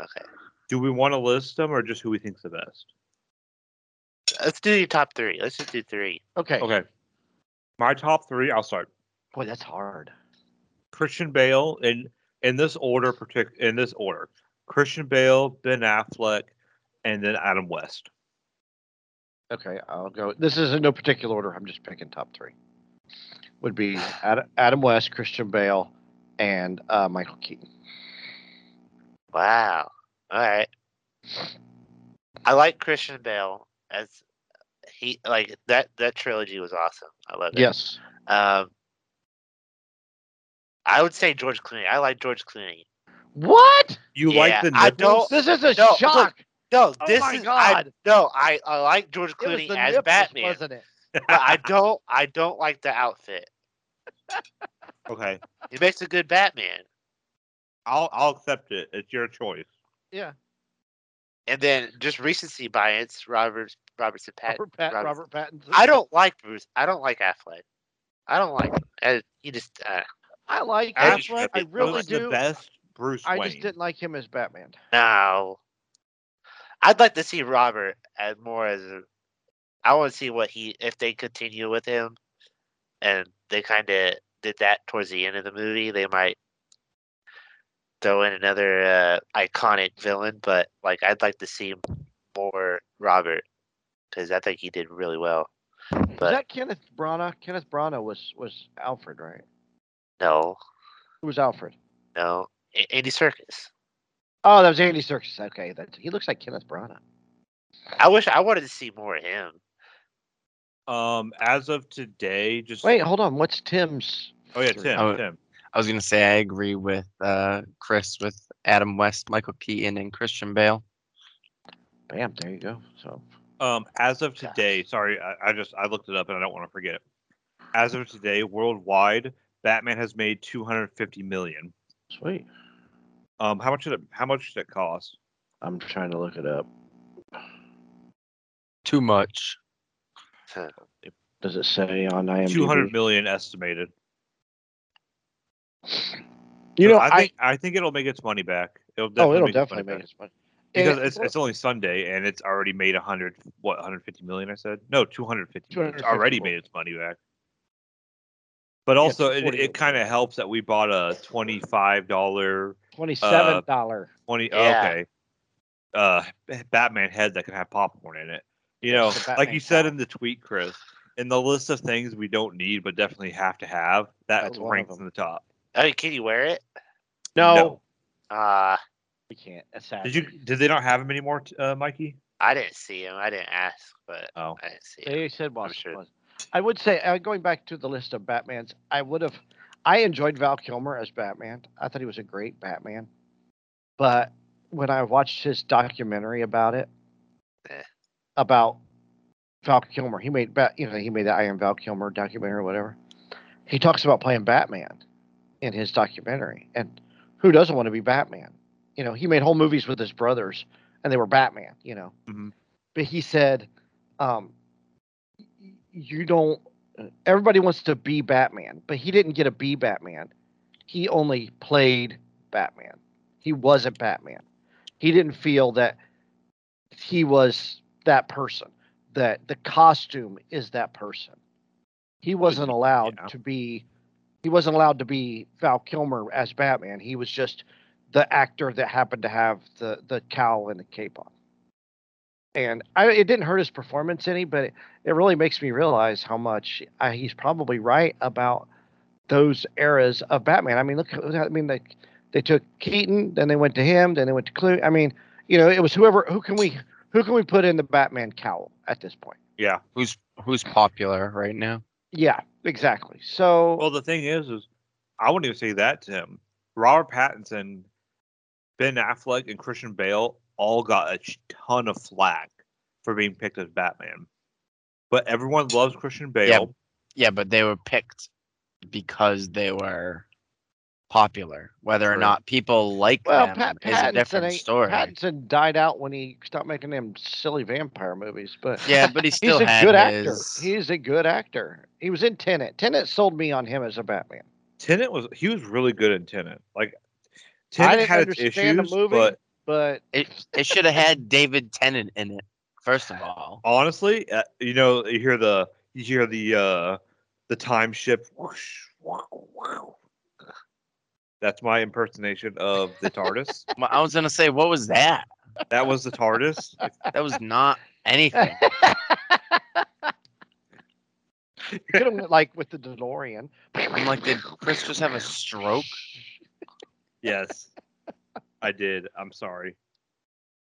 [SPEAKER 1] Okay,
[SPEAKER 2] Do we want to list them, or just who we think's the best?
[SPEAKER 1] Let's do your top three. Let's just do three.
[SPEAKER 3] Okay.
[SPEAKER 2] Okay, my top three. I'll start.
[SPEAKER 3] Boy, that's hard.
[SPEAKER 2] Christian Bale in in this order, partic- in this order: Christian Bale, Ben Affleck, and then Adam West.
[SPEAKER 3] Okay, I'll go. This is in no particular order. I'm just picking top three. Would be Ad- Adam West, Christian Bale, and uh, Michael Keaton.
[SPEAKER 1] Wow. All right. I like Christian Bale as he like that that trilogy was awesome. I love it.
[SPEAKER 3] Yes.
[SPEAKER 1] Um, I would say George Clooney. I like George Clooney.
[SPEAKER 3] What?
[SPEAKER 2] You
[SPEAKER 1] Yeah,
[SPEAKER 2] like the
[SPEAKER 1] I
[SPEAKER 2] nipples?
[SPEAKER 1] don't-
[SPEAKER 3] This is a
[SPEAKER 1] No, look,
[SPEAKER 3] shock.
[SPEAKER 1] No,
[SPEAKER 3] Oh
[SPEAKER 1] this
[SPEAKER 3] my
[SPEAKER 1] is I
[SPEAKER 3] God.
[SPEAKER 1] no. I I like George
[SPEAKER 3] It was
[SPEAKER 1] Clooney
[SPEAKER 3] the
[SPEAKER 1] as
[SPEAKER 3] nipples,
[SPEAKER 1] Batman,
[SPEAKER 3] wasn't it?
[SPEAKER 1] but I don't I don't like the outfit.
[SPEAKER 2] Okay,
[SPEAKER 1] He makes a good Batman.
[SPEAKER 2] I'll I'll accept it. It's your choice.
[SPEAKER 3] Yeah.
[SPEAKER 1] And then just recency bias, Robert Robertson Pattinson.
[SPEAKER 3] Robert, Pat,
[SPEAKER 1] Robert-
[SPEAKER 3] Robert Pattinson.
[SPEAKER 1] I don't like Bruce. I don't like Affleck. I don't like him. Uh, he just uh,
[SPEAKER 3] I like
[SPEAKER 1] Affleck,
[SPEAKER 3] Affleck. I
[SPEAKER 1] it
[SPEAKER 3] really
[SPEAKER 2] was the
[SPEAKER 3] do.
[SPEAKER 2] best Bruce
[SPEAKER 3] I
[SPEAKER 2] Wayne.
[SPEAKER 3] just didn't like him as Batman.
[SPEAKER 1] no. I'd like to see Robert as more as a. I want to see what he if they continue with him, and they kind of did that towards the end of the movie. They might throw in another uh, iconic villain, but like I'd like to see more Robert because I think he did really well.
[SPEAKER 3] Was
[SPEAKER 1] But
[SPEAKER 3] that Kenneth Branagh? Kenneth Branagh was was Alfred, right?
[SPEAKER 1] no,
[SPEAKER 3] Who was Alfred?
[SPEAKER 1] no, A- Andy Serkis.
[SPEAKER 3] Oh, that was Andy Serkis. Okay, that he looks like Kenneth Branagh.
[SPEAKER 1] I wish I wanted to see more of him.
[SPEAKER 2] Um, as of today, just
[SPEAKER 3] Wait, hold on. What's Tim's?
[SPEAKER 2] Oh yeah. Tim.
[SPEAKER 4] Oh,
[SPEAKER 2] Tim.
[SPEAKER 4] I was gonna say I agree with uh, Chris with Adam West, Michael Keaton, and Christian Bale.
[SPEAKER 3] Bam, there you go. So
[SPEAKER 2] Um, as of today, sorry, I, I just I looked it up and I don't want to forget. It. As of today, worldwide, Batman has made 250 million.
[SPEAKER 3] sweet.
[SPEAKER 2] Um, how much did it? How much did it cost?
[SPEAKER 3] I'm trying to look it up.
[SPEAKER 4] Too much.
[SPEAKER 3] Does it say on IMDb?
[SPEAKER 2] 200 million estimated.
[SPEAKER 3] You
[SPEAKER 2] So
[SPEAKER 3] know,
[SPEAKER 2] I
[SPEAKER 3] I,
[SPEAKER 2] think I, think it'll make its money back. It'll definitely
[SPEAKER 3] oh, it'll
[SPEAKER 2] make its
[SPEAKER 3] definitely
[SPEAKER 2] money
[SPEAKER 3] make
[SPEAKER 2] back.
[SPEAKER 3] its money.
[SPEAKER 2] because
[SPEAKER 3] And-
[SPEAKER 2] it's, it's only Sunday and it's already made a 100 what 150 million I said no 250 million. It's
[SPEAKER 3] 250
[SPEAKER 2] already
[SPEAKER 3] million.
[SPEAKER 2] made its money back but also it, it kind of helps that we bought a 25 dollar
[SPEAKER 3] twenty-seven dollar.
[SPEAKER 2] 20
[SPEAKER 1] Yeah.
[SPEAKER 2] okay uh Batman head that can have popcorn in it you know like you said in the tweet Chris in the list of things we don't need but definitely have to have that
[SPEAKER 3] That's
[SPEAKER 2] ranks
[SPEAKER 3] them.
[SPEAKER 2] in the top
[SPEAKER 1] I mean, can you wear it?
[SPEAKER 3] No,
[SPEAKER 2] No.
[SPEAKER 1] Uh,
[SPEAKER 3] we can't. That's sad.
[SPEAKER 2] did you did they not have him anymore uh Mikey
[SPEAKER 1] I didn't see him. I didn't ask, but
[SPEAKER 2] oh
[SPEAKER 1] I didn't see him.
[SPEAKER 3] They said was,
[SPEAKER 1] sure.
[SPEAKER 3] was. I would say, uh, going back to the list of Batmans, I would have. I enjoyed Val Kilmer as Batman. I thought he was a great Batman. But when I watched his documentary about it,
[SPEAKER 1] Eh.
[SPEAKER 3] about Val Kilmer, he made Bat. You know, he made the I Am Val Kilmer documentary or whatever. He talks about playing Batman in his documentary, and who doesn't want to be Batman? You know, he made whole movies with his brothers, and they were Batman. You know,
[SPEAKER 2] Mhm.
[SPEAKER 3] but he said, um, "You don't." Everybody wants to be Batman, but he didn't get to be Batman. He only played Batman. He wasn't Batman. He didn't feel that he was that person. That the costume is that person. He wasn't allowed
[SPEAKER 2] yeah.
[SPEAKER 3] to be. He wasn't allowed to be Val Kilmer as Batman. He was just the actor that happened to have the the cowl and the cape on. And I, it didn't hurt his performance any, but it, it really makes me realize how much I, he's probably right about those eras of Batman. I mean, look, I mean, they they took Keaton, then they went to him, then they went to Clooney. I mean, you know, it was whoever. Who can we who can we put in the Batman cowl at this point?
[SPEAKER 2] yeah
[SPEAKER 4] Who's who's popular right now?
[SPEAKER 3] Yeah, exactly. So
[SPEAKER 2] Well, the thing is, is I wouldn't even say that to him. Robert Pattinson, Ben Affleck, and Christian Bale all got a ton of flack for being picked as Batman. But everyone loves Christian Bale.
[SPEAKER 4] Yeah, Yeah, but they were picked because they were popular. Whether or not people like
[SPEAKER 3] well,
[SPEAKER 4] them
[SPEAKER 3] Pat
[SPEAKER 4] is a
[SPEAKER 3] Pattinson,
[SPEAKER 4] different
[SPEAKER 3] ain't-
[SPEAKER 4] story.
[SPEAKER 3] Pattinson died out when he stopped making them silly vampire movies, but
[SPEAKER 4] Yeah, but he
[SPEAKER 3] he's
[SPEAKER 4] still
[SPEAKER 3] a good
[SPEAKER 4] his.
[SPEAKER 3] actor. He's a good actor. He was in Tenet. Tenet sold me on him as a Batman.
[SPEAKER 2] Tenet was he was really good in Tenet. Like
[SPEAKER 3] I
[SPEAKER 2] Tenet
[SPEAKER 3] didn't
[SPEAKER 2] had its
[SPEAKER 3] understand the
[SPEAKER 2] issues,
[SPEAKER 3] movie.
[SPEAKER 2] but
[SPEAKER 3] But
[SPEAKER 4] It it should have had David Tennant in it. First of all,
[SPEAKER 2] honestly, uh, you know, you hear the you hear the uh the time ship. Whoosh, wow, wow. That's my impersonation of the TARDIS.
[SPEAKER 4] I was gonna say, what was that?
[SPEAKER 2] that was the TARDIS.
[SPEAKER 4] That was not anything.
[SPEAKER 3] you could have went like with the DeLorean.
[SPEAKER 4] I'm like, did Chris just have a stroke?
[SPEAKER 2] Yes, I did. I'm sorry.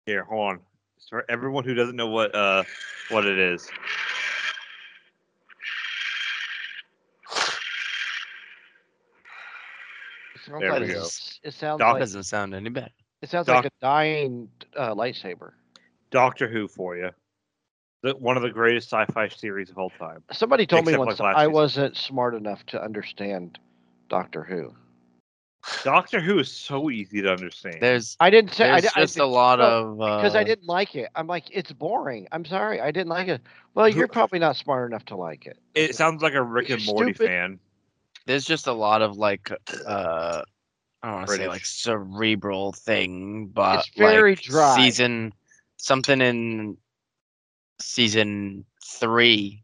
[SPEAKER 2] Here, hold on. For everyone who doesn't know what uh what it is,
[SPEAKER 3] Sounds
[SPEAKER 2] There
[SPEAKER 3] like
[SPEAKER 2] we go.
[SPEAKER 3] s- It sounds
[SPEAKER 2] Doc-
[SPEAKER 3] like
[SPEAKER 4] doesn't sound any better.
[SPEAKER 3] it sounds
[SPEAKER 2] Doc-
[SPEAKER 3] like a dying uh, lightsaber.
[SPEAKER 2] Doctor Who for you. The, one of the greatest sci-fi series of all time.
[SPEAKER 3] Somebody told me
[SPEAKER 2] Except
[SPEAKER 3] once
[SPEAKER 2] like last
[SPEAKER 3] I
[SPEAKER 2] season.
[SPEAKER 3] wasn't smart enough to understand Doctor Who.
[SPEAKER 2] Doctor Who is so easy to understand.
[SPEAKER 4] There's
[SPEAKER 3] I didn't say I,
[SPEAKER 4] there's
[SPEAKER 3] di- I
[SPEAKER 4] just
[SPEAKER 3] did-
[SPEAKER 4] a lot
[SPEAKER 3] no,
[SPEAKER 4] of uh,
[SPEAKER 3] because I didn't like it. I'm like, it's boring. I'm sorry, I didn't like it. Well, you're probably not smart enough to like it.
[SPEAKER 2] it sounds like a Rick and Morty
[SPEAKER 3] stupid.
[SPEAKER 2] fan.
[SPEAKER 4] There's just a lot of like uh I don't want to say like cerebral thing, but
[SPEAKER 3] It's very
[SPEAKER 4] like
[SPEAKER 3] dry.
[SPEAKER 4] season something in season three.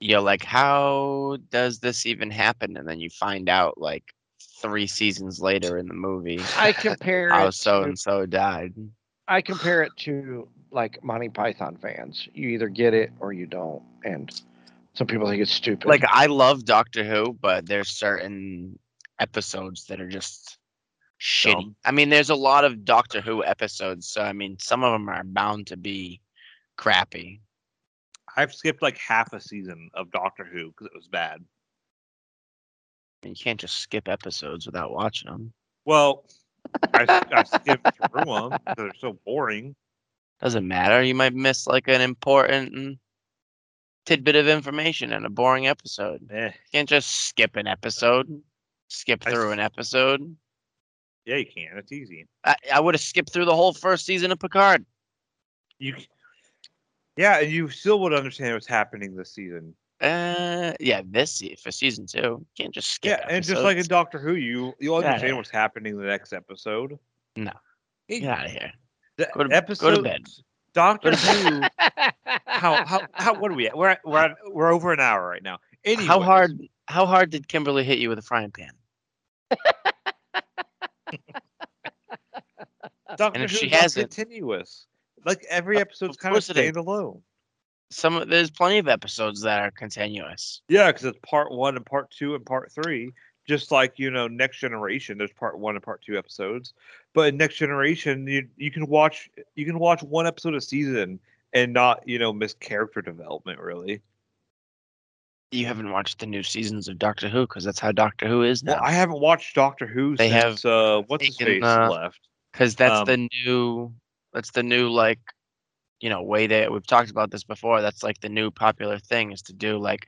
[SPEAKER 4] You're like, how does this even happen? And then you find out like three seasons later in the movie
[SPEAKER 3] I compare
[SPEAKER 4] how so and so died.
[SPEAKER 3] I compare it to like Monty Python fans. You either get it or you don't, and some people think it's stupid.
[SPEAKER 4] Like I love Doctor Who, but there's certain episodes that are just shitty.
[SPEAKER 2] Dumb.
[SPEAKER 4] I mean, there's a lot of Doctor Who episodes, so I mean, some of them are bound to be crappy.
[SPEAKER 2] I've skipped like half a season of Doctor Who because it was bad.
[SPEAKER 4] I mean, you can't just skip episodes without watching them.
[SPEAKER 2] Well, I, I skipped through them because they're so boring.
[SPEAKER 4] Doesn't matter. You might miss like an important tidbit of information in a boring episode.
[SPEAKER 2] Eh,
[SPEAKER 4] You can't just skip an episode. Skip through
[SPEAKER 2] s-
[SPEAKER 4] an episode.
[SPEAKER 2] yeah, you can. It's easy.
[SPEAKER 4] I, I would have skipped through the whole first season of Picard.
[SPEAKER 2] You, yeah, and you still would understand what's happening this season.
[SPEAKER 4] Uh, yeah, this for season two. You can't just skip.
[SPEAKER 2] Yeah, and just like in. Doctor Who, you you understand what's happening in the next episode.
[SPEAKER 4] No. Get out of here.
[SPEAKER 2] The
[SPEAKER 4] Go to-
[SPEAKER 2] episode,
[SPEAKER 4] go to bed.
[SPEAKER 2] Doctor Who. how how how what are we at? We're at, we're at, we're over an hour right now.
[SPEAKER 4] How hard? How hard did Kimberly hit you with a frying pan?
[SPEAKER 2] Doctor
[SPEAKER 4] if
[SPEAKER 2] Who
[SPEAKER 4] she hasn't-
[SPEAKER 2] continuous. Like every episode's
[SPEAKER 4] of
[SPEAKER 2] kind of
[SPEAKER 4] course it is.
[SPEAKER 2] standalone.
[SPEAKER 4] Some of- there's plenty of episodes that are continuous.
[SPEAKER 2] Yeah, because it's part one and part two and part three. Just like you know, Next Generation, there's part one and part two episodes. But in Next Generation, you you can watch you can watch one episode a season and not you know miss character development really.
[SPEAKER 4] You haven't watched the new seasons of Doctor Who because that's how Doctor Who is now.
[SPEAKER 2] Well, I haven't watched Doctor Who
[SPEAKER 4] They have
[SPEAKER 2] uh, what's his face
[SPEAKER 4] uh,
[SPEAKER 2] left.
[SPEAKER 4] because that's
[SPEAKER 2] Um,
[SPEAKER 4] the new that's the new like you know way that we've talked about this before that's like the new popular thing is to do like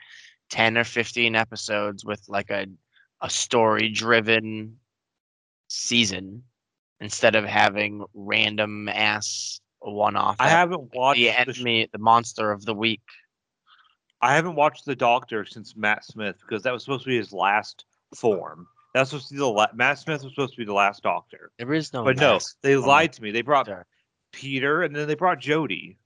[SPEAKER 4] 10 or 15 episodes with like a a story driven season instead of having random ass one off
[SPEAKER 2] I haven't watched
[SPEAKER 4] the
[SPEAKER 2] the
[SPEAKER 4] enemy the monster of the week
[SPEAKER 2] I haven't watched the Doctor since Matt Smith because that was supposed to be his last form. That's supposed to be the la- Matt Smith was supposed to be the last Doctor,
[SPEAKER 4] there is no
[SPEAKER 2] but no, they lied to me. They brought
[SPEAKER 4] Doctor.
[SPEAKER 2] Peter and then they brought Jodie.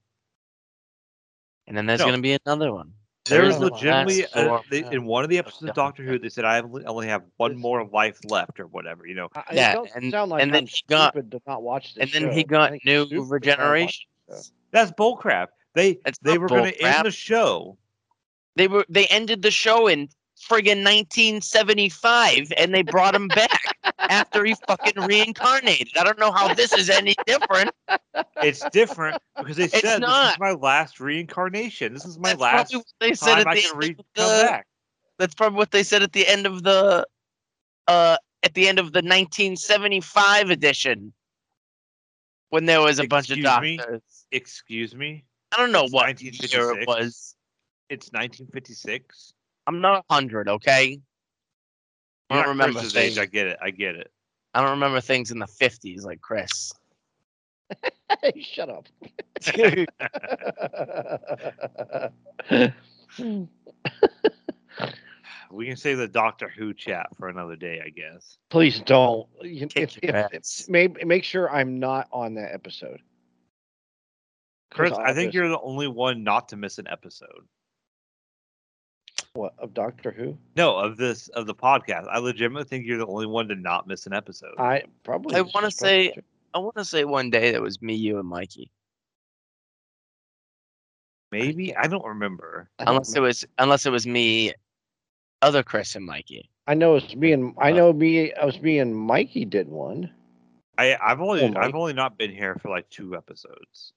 [SPEAKER 4] and then there's
[SPEAKER 2] No.
[SPEAKER 4] going to be another one
[SPEAKER 2] There
[SPEAKER 3] There
[SPEAKER 2] is
[SPEAKER 3] is
[SPEAKER 2] legitimately a,
[SPEAKER 4] form
[SPEAKER 2] they, in one of the episodes of
[SPEAKER 4] Doctor.
[SPEAKER 2] Doctor Who. They said I only only have one more life left or whatever. You know,
[SPEAKER 3] I-
[SPEAKER 4] Yeah, and-
[SPEAKER 3] sound like
[SPEAKER 4] and then he got-
[SPEAKER 3] to not watch this
[SPEAKER 4] and then
[SPEAKER 3] show.
[SPEAKER 4] he got new
[SPEAKER 3] it's stupid to not watch
[SPEAKER 4] regeneration
[SPEAKER 2] that's bullcrap. They
[SPEAKER 4] It's
[SPEAKER 2] they were going to end the show.
[SPEAKER 4] They were they ended the show in friggin' 1975 and they brought him back after he fucking reincarnated. I don't know how this is any different.
[SPEAKER 2] It's different because they
[SPEAKER 4] It's
[SPEAKER 2] said this is my last reincarnation. This is my
[SPEAKER 4] That's
[SPEAKER 2] last
[SPEAKER 4] probably what they said at
[SPEAKER 2] I
[SPEAKER 4] the
[SPEAKER 2] can re-
[SPEAKER 4] the,
[SPEAKER 2] back.
[SPEAKER 4] That's probably what they said at the end of the uh at the end of the 1975 edition when there was a bunch of
[SPEAKER 2] Excuse me?
[SPEAKER 4] doctors.
[SPEAKER 2] Excuse me.
[SPEAKER 4] I don't know
[SPEAKER 2] It's
[SPEAKER 4] what year it
[SPEAKER 2] 1956.
[SPEAKER 4] was.
[SPEAKER 2] It's 1956.
[SPEAKER 4] I'm not hundred, okay? I
[SPEAKER 2] You're
[SPEAKER 4] don't remember
[SPEAKER 2] Chris's age.
[SPEAKER 4] things.
[SPEAKER 2] I get it. I get it.
[SPEAKER 4] I don't remember things in the 50s like Chris.
[SPEAKER 3] Shut up.
[SPEAKER 2] We can save the Doctor Who chat for another day, I guess.
[SPEAKER 3] Please don't. You-
[SPEAKER 4] Kick
[SPEAKER 3] If, if,
[SPEAKER 4] ass.
[SPEAKER 3] make, make sure I'm not on that episode.
[SPEAKER 2] Chris, I think
[SPEAKER 3] just-
[SPEAKER 2] you're the only one not to miss an episode.
[SPEAKER 3] What of Doctor Who.
[SPEAKER 2] No, of this of the podcast. I legitimately think you're the only one to not miss an episode.
[SPEAKER 3] I probably.
[SPEAKER 4] I wanna say- I want to say one day that was me, you, and Mikey.
[SPEAKER 2] Maybe I don't remember.
[SPEAKER 3] I don't
[SPEAKER 4] Unless it was, unless it was me, other Chris and Mikey.
[SPEAKER 3] I know it's me and I
[SPEAKER 4] Uh,
[SPEAKER 3] know me. I was me and Mikey did one.
[SPEAKER 2] I I've only
[SPEAKER 3] Oh,
[SPEAKER 2] I've only not been here for like two episodes.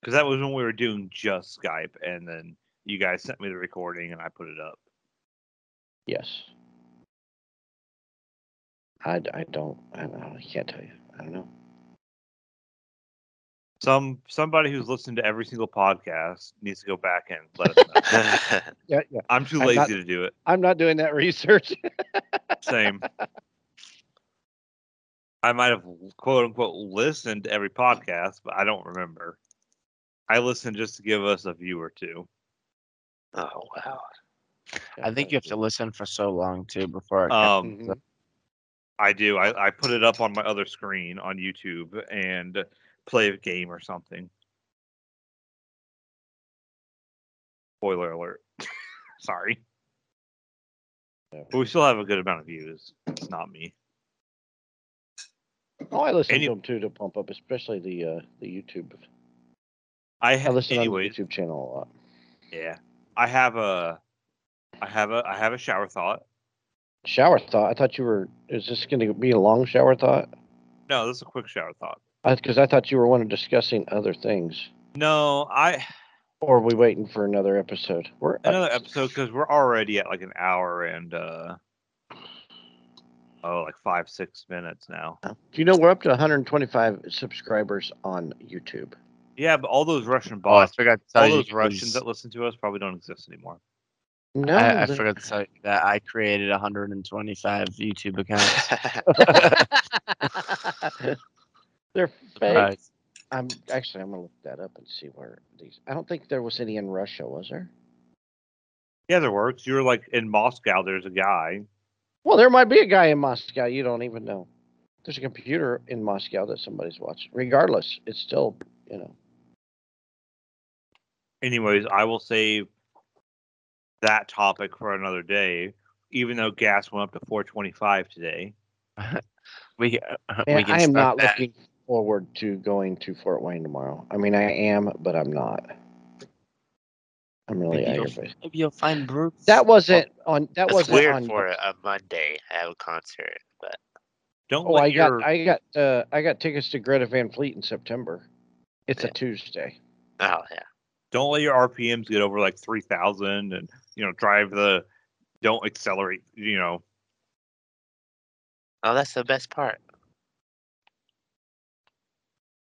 [SPEAKER 2] Because that was when we were doing just Skype, and then you guys sent me the recording, and I put it up.
[SPEAKER 3] Yes. I, I don't. I don't know. I can't tell you. I don't know.
[SPEAKER 2] Some somebody who's listened to every single podcast needs to go back and let us know.
[SPEAKER 3] Yeah, yeah.
[SPEAKER 2] I'm too
[SPEAKER 3] I'm
[SPEAKER 2] lazy
[SPEAKER 3] not-
[SPEAKER 2] to do it.
[SPEAKER 3] I'm not doing that research.
[SPEAKER 2] Same. I might have quote unquote listened to every podcast, but I don't remember. I listened just to give us a view or two.
[SPEAKER 1] Oh wow.
[SPEAKER 4] I think you have to listen for so long too before it
[SPEAKER 2] Um. I do. I, I put it up on my other screen on YouTube and play a game or something. Spoiler alert. Sorry.
[SPEAKER 3] Yeah.
[SPEAKER 2] But we still have a good amount of views. It's not me.
[SPEAKER 3] Oh, I listen
[SPEAKER 2] Any-
[SPEAKER 3] to them too to pump up, especially the uh, the YouTube.
[SPEAKER 2] I
[SPEAKER 3] I
[SPEAKER 2] ha-
[SPEAKER 3] listen
[SPEAKER 2] anyways,
[SPEAKER 3] on the YouTube channel a lot.
[SPEAKER 2] yeah. I have a I have a I have a shower thought.
[SPEAKER 3] Shower thought. I thought you were. Is this going to be a long shower thought?
[SPEAKER 2] No, this is a quick shower thought.
[SPEAKER 3] Because I thought you were one of discussing other things.
[SPEAKER 2] No, I
[SPEAKER 3] Or are we waiting for another episode? We're
[SPEAKER 2] another episode because we're already at like an hour and uh oh like five six minutes now.
[SPEAKER 3] Do you know we're up to 125 subscribers on YouTube?
[SPEAKER 2] Yeah, but all those Russian
[SPEAKER 4] Oh, I forgot to tell
[SPEAKER 2] all
[SPEAKER 4] you.
[SPEAKER 2] those Russians
[SPEAKER 4] was-
[SPEAKER 2] that listen to us probably don't exist anymore.
[SPEAKER 3] No,
[SPEAKER 4] I, I forgot to tell you that I created 125 YouTube accounts.
[SPEAKER 3] they're fake.
[SPEAKER 4] Surprise.
[SPEAKER 3] I'm actually I'm gonna look that up and see where these. I don't think there was any in Russia, was there?
[SPEAKER 2] Yeah, there works. You're like in Moscow. There's a guy.
[SPEAKER 3] Well, there might be a guy in Moscow you don't even know. There's a computer in Moscow that somebody's watching. Regardless, it's still you know.
[SPEAKER 2] Anyways, I will save that topic for another day. Even though gas went up to 425 today.
[SPEAKER 4] We, uh, we can
[SPEAKER 3] I am not
[SPEAKER 4] that.
[SPEAKER 3] looking forward to going to Fort Wayne tomorrow. I mean, I am, but I'm not. I'm really
[SPEAKER 4] Maybe you'll, maybe you'll find Bruce.
[SPEAKER 3] That wasn't on. That
[SPEAKER 1] That's
[SPEAKER 3] wasn't
[SPEAKER 1] weird
[SPEAKER 3] on.
[SPEAKER 1] for a, a Monday. I have a concert, but
[SPEAKER 2] Don't
[SPEAKER 3] Oh,
[SPEAKER 2] let
[SPEAKER 3] I
[SPEAKER 2] your
[SPEAKER 3] got I got uh I got tickets to Greta Van Fleet in September. It's
[SPEAKER 1] Yeah.
[SPEAKER 3] a Tuesday.
[SPEAKER 1] oh yeah.
[SPEAKER 2] Don't let your RPMs get over like 3,000 and you know drive the don't accelerate. You know
[SPEAKER 1] Oh, that's the best part.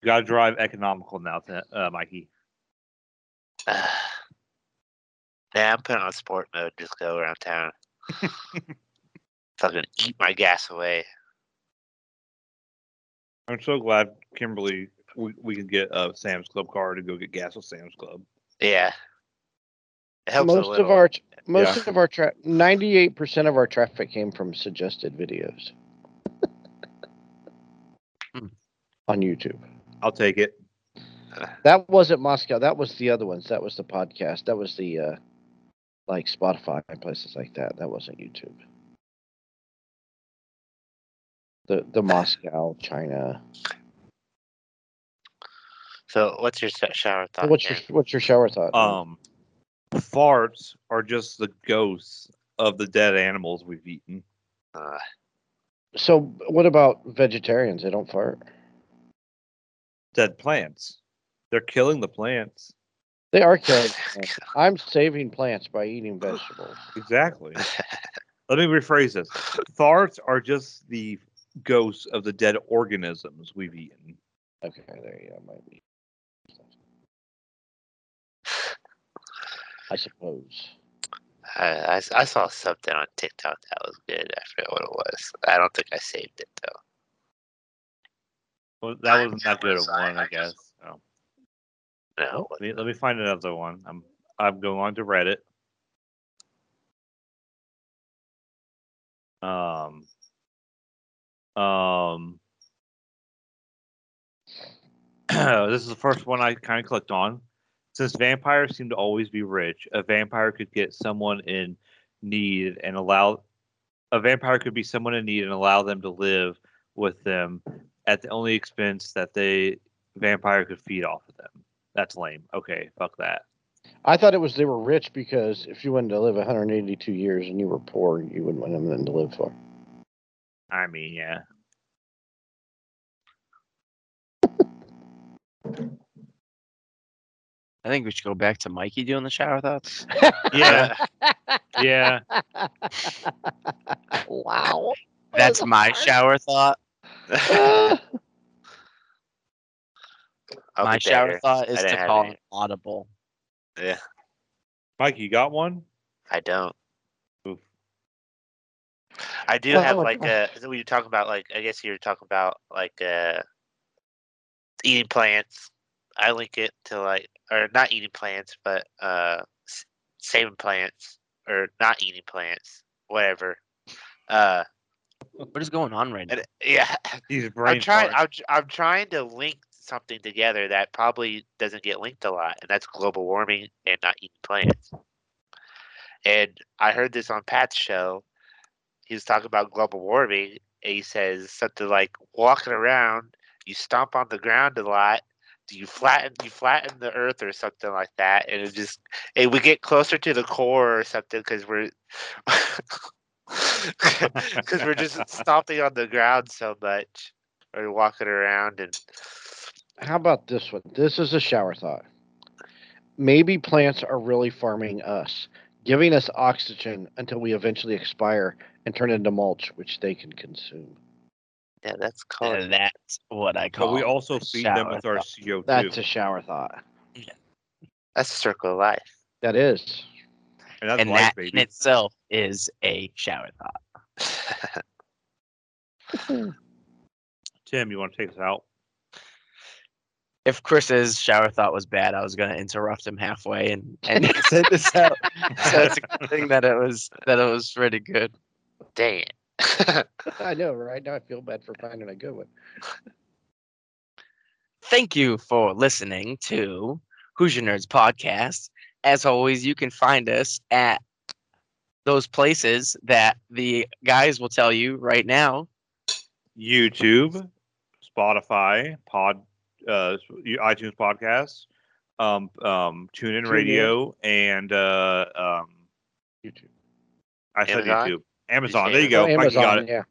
[SPEAKER 2] you gotta drive economical now, to, uh, Mikey.
[SPEAKER 1] yeah, I'm putting on sport mode. Just go around town. Fucking eat my gas away.
[SPEAKER 2] I'm so glad Kimberly we, we can get a Sam's Club car to go get gas with Sam's Club.
[SPEAKER 1] Yeah. It helps a
[SPEAKER 3] most
[SPEAKER 1] little.
[SPEAKER 3] of our most
[SPEAKER 2] Yeah.
[SPEAKER 3] of our tra- 98% of our traffic came from suggested videos
[SPEAKER 4] Hmm.
[SPEAKER 3] on YouTube.
[SPEAKER 2] I'll take it.
[SPEAKER 3] That wasn't Moscow. That was the other ones. That was the podcast. That was the uh like Spotify and places like that. That wasn't YouTube. The the Moscow, China.
[SPEAKER 1] So, what's your shower thought?
[SPEAKER 3] What's your
[SPEAKER 1] Dan?
[SPEAKER 3] what's your shower thought?
[SPEAKER 2] Um, farts are just the ghosts of the dead animals we've eaten.
[SPEAKER 1] Uh,
[SPEAKER 3] so what about vegetarians? They don't fart.
[SPEAKER 2] Dead plants. They're killing the plants.
[SPEAKER 3] They are killing. plants. I'm saving plants by eating vegetables.
[SPEAKER 2] Exactly. Let me rephrase this. Farts are just the ghosts of the dead organisms we've eaten.
[SPEAKER 3] Okay, there you go. Might be. I suppose.
[SPEAKER 1] I I saw something on TikTok that was good. I forget what it was. I don't think I saved it though.
[SPEAKER 2] Well, that wasn't that good of one, I guess. So,
[SPEAKER 1] No.
[SPEAKER 2] let me let me find another one. I'm I'm going on to Reddit. Um. Um. this is the first one I kind of clicked on. Since vampires seem to always be rich, a vampire could get someone in need and allow a vampire could be someone in need and allow them to live with them at the only expense that they vampire could feed off of them. That's lame. Okay, fuck that.
[SPEAKER 3] I thought it was they were rich because if you wanted to live 182 years and you were poor, you wouldn't want them to live for.
[SPEAKER 2] I mean, yeah.
[SPEAKER 4] I think we should go back to Mikey doing the shower thoughts.
[SPEAKER 2] Yeah. yeah.
[SPEAKER 3] wow.
[SPEAKER 4] That's my shower thought. My
[SPEAKER 1] be
[SPEAKER 4] shower
[SPEAKER 1] better.
[SPEAKER 4] thought is
[SPEAKER 1] I didn't
[SPEAKER 4] to
[SPEAKER 1] have
[SPEAKER 4] call
[SPEAKER 1] any.
[SPEAKER 4] an audible.
[SPEAKER 1] Yeah,
[SPEAKER 2] Mike, you got one?
[SPEAKER 1] I don't.
[SPEAKER 2] Oof.
[SPEAKER 1] I do
[SPEAKER 3] Well,
[SPEAKER 1] have like
[SPEAKER 3] oh.
[SPEAKER 1] uh when you talk about like I guess you're talking about like uh eating plants. I link it to like or not eating plants, but uh saving plants or not eating plants, whatever. Uh,
[SPEAKER 4] What is going on right now?
[SPEAKER 1] and, yeah, I'm trying. I'm, I'm trying to link something together that probably doesn't get linked a lot, and that's global warming and not eating plants. And I heard this on Pat's show. He was talking about global warming, and he says something like, "Walking around, you stomp on the ground a lot. You flatten? You flatten the earth or something like that, and it just and we get closer to the core or something because we're." Because we're just stomping on the ground so much, or walking around, and
[SPEAKER 3] How about this one? This is a shower thought. Maybe plants are really farming us, giving us oxygen until we eventually expire and turn into mulch, which they can consume.
[SPEAKER 1] Yeah, that's called.
[SPEAKER 4] And that's what I call.
[SPEAKER 2] But we also feed them with our
[SPEAKER 4] thought.
[SPEAKER 2] CO2.
[SPEAKER 3] That's a shower thought. Yeah.
[SPEAKER 1] That's a circle of life.
[SPEAKER 3] That is.
[SPEAKER 2] and that's
[SPEAKER 4] and
[SPEAKER 2] life,
[SPEAKER 4] that
[SPEAKER 2] baby.
[SPEAKER 4] in itself is a shower thought.
[SPEAKER 2] Tim, you want to take us out?
[SPEAKER 4] If Chris's shower thought was bad, I was gonna interrupt him halfway and and say this out. So it's a good thing that it was that it was pretty good.
[SPEAKER 1] Dang it.
[SPEAKER 3] I know, right? Now I feel bad for finding a good one.
[SPEAKER 4] Thank you for listening to Hoosier Nerds podcast. As always, you can find us at those places that the guys will tell you right now.
[SPEAKER 2] YouTube, Spotify, Pod, uh, iTunes podcasts, um, um, TuneIn
[SPEAKER 3] TuneIn.
[SPEAKER 2] Radio, and uh, um,
[SPEAKER 3] YouTube.
[SPEAKER 2] I said
[SPEAKER 1] Amazon?
[SPEAKER 2] YouTube, Amazon.
[SPEAKER 1] say
[SPEAKER 2] There you go.
[SPEAKER 3] Oh,
[SPEAKER 2] Mike, you got
[SPEAKER 3] Amazon,
[SPEAKER 2] it.
[SPEAKER 3] yeah.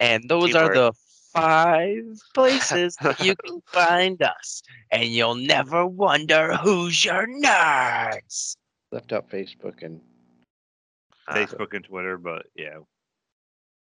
[SPEAKER 4] And those
[SPEAKER 1] Keyword.
[SPEAKER 4] are the five places that you can find us. And you'll never wonder who's your nerds.
[SPEAKER 3] Left out Facebook and
[SPEAKER 1] Uh,
[SPEAKER 2] Facebook and Twitter, but yeah,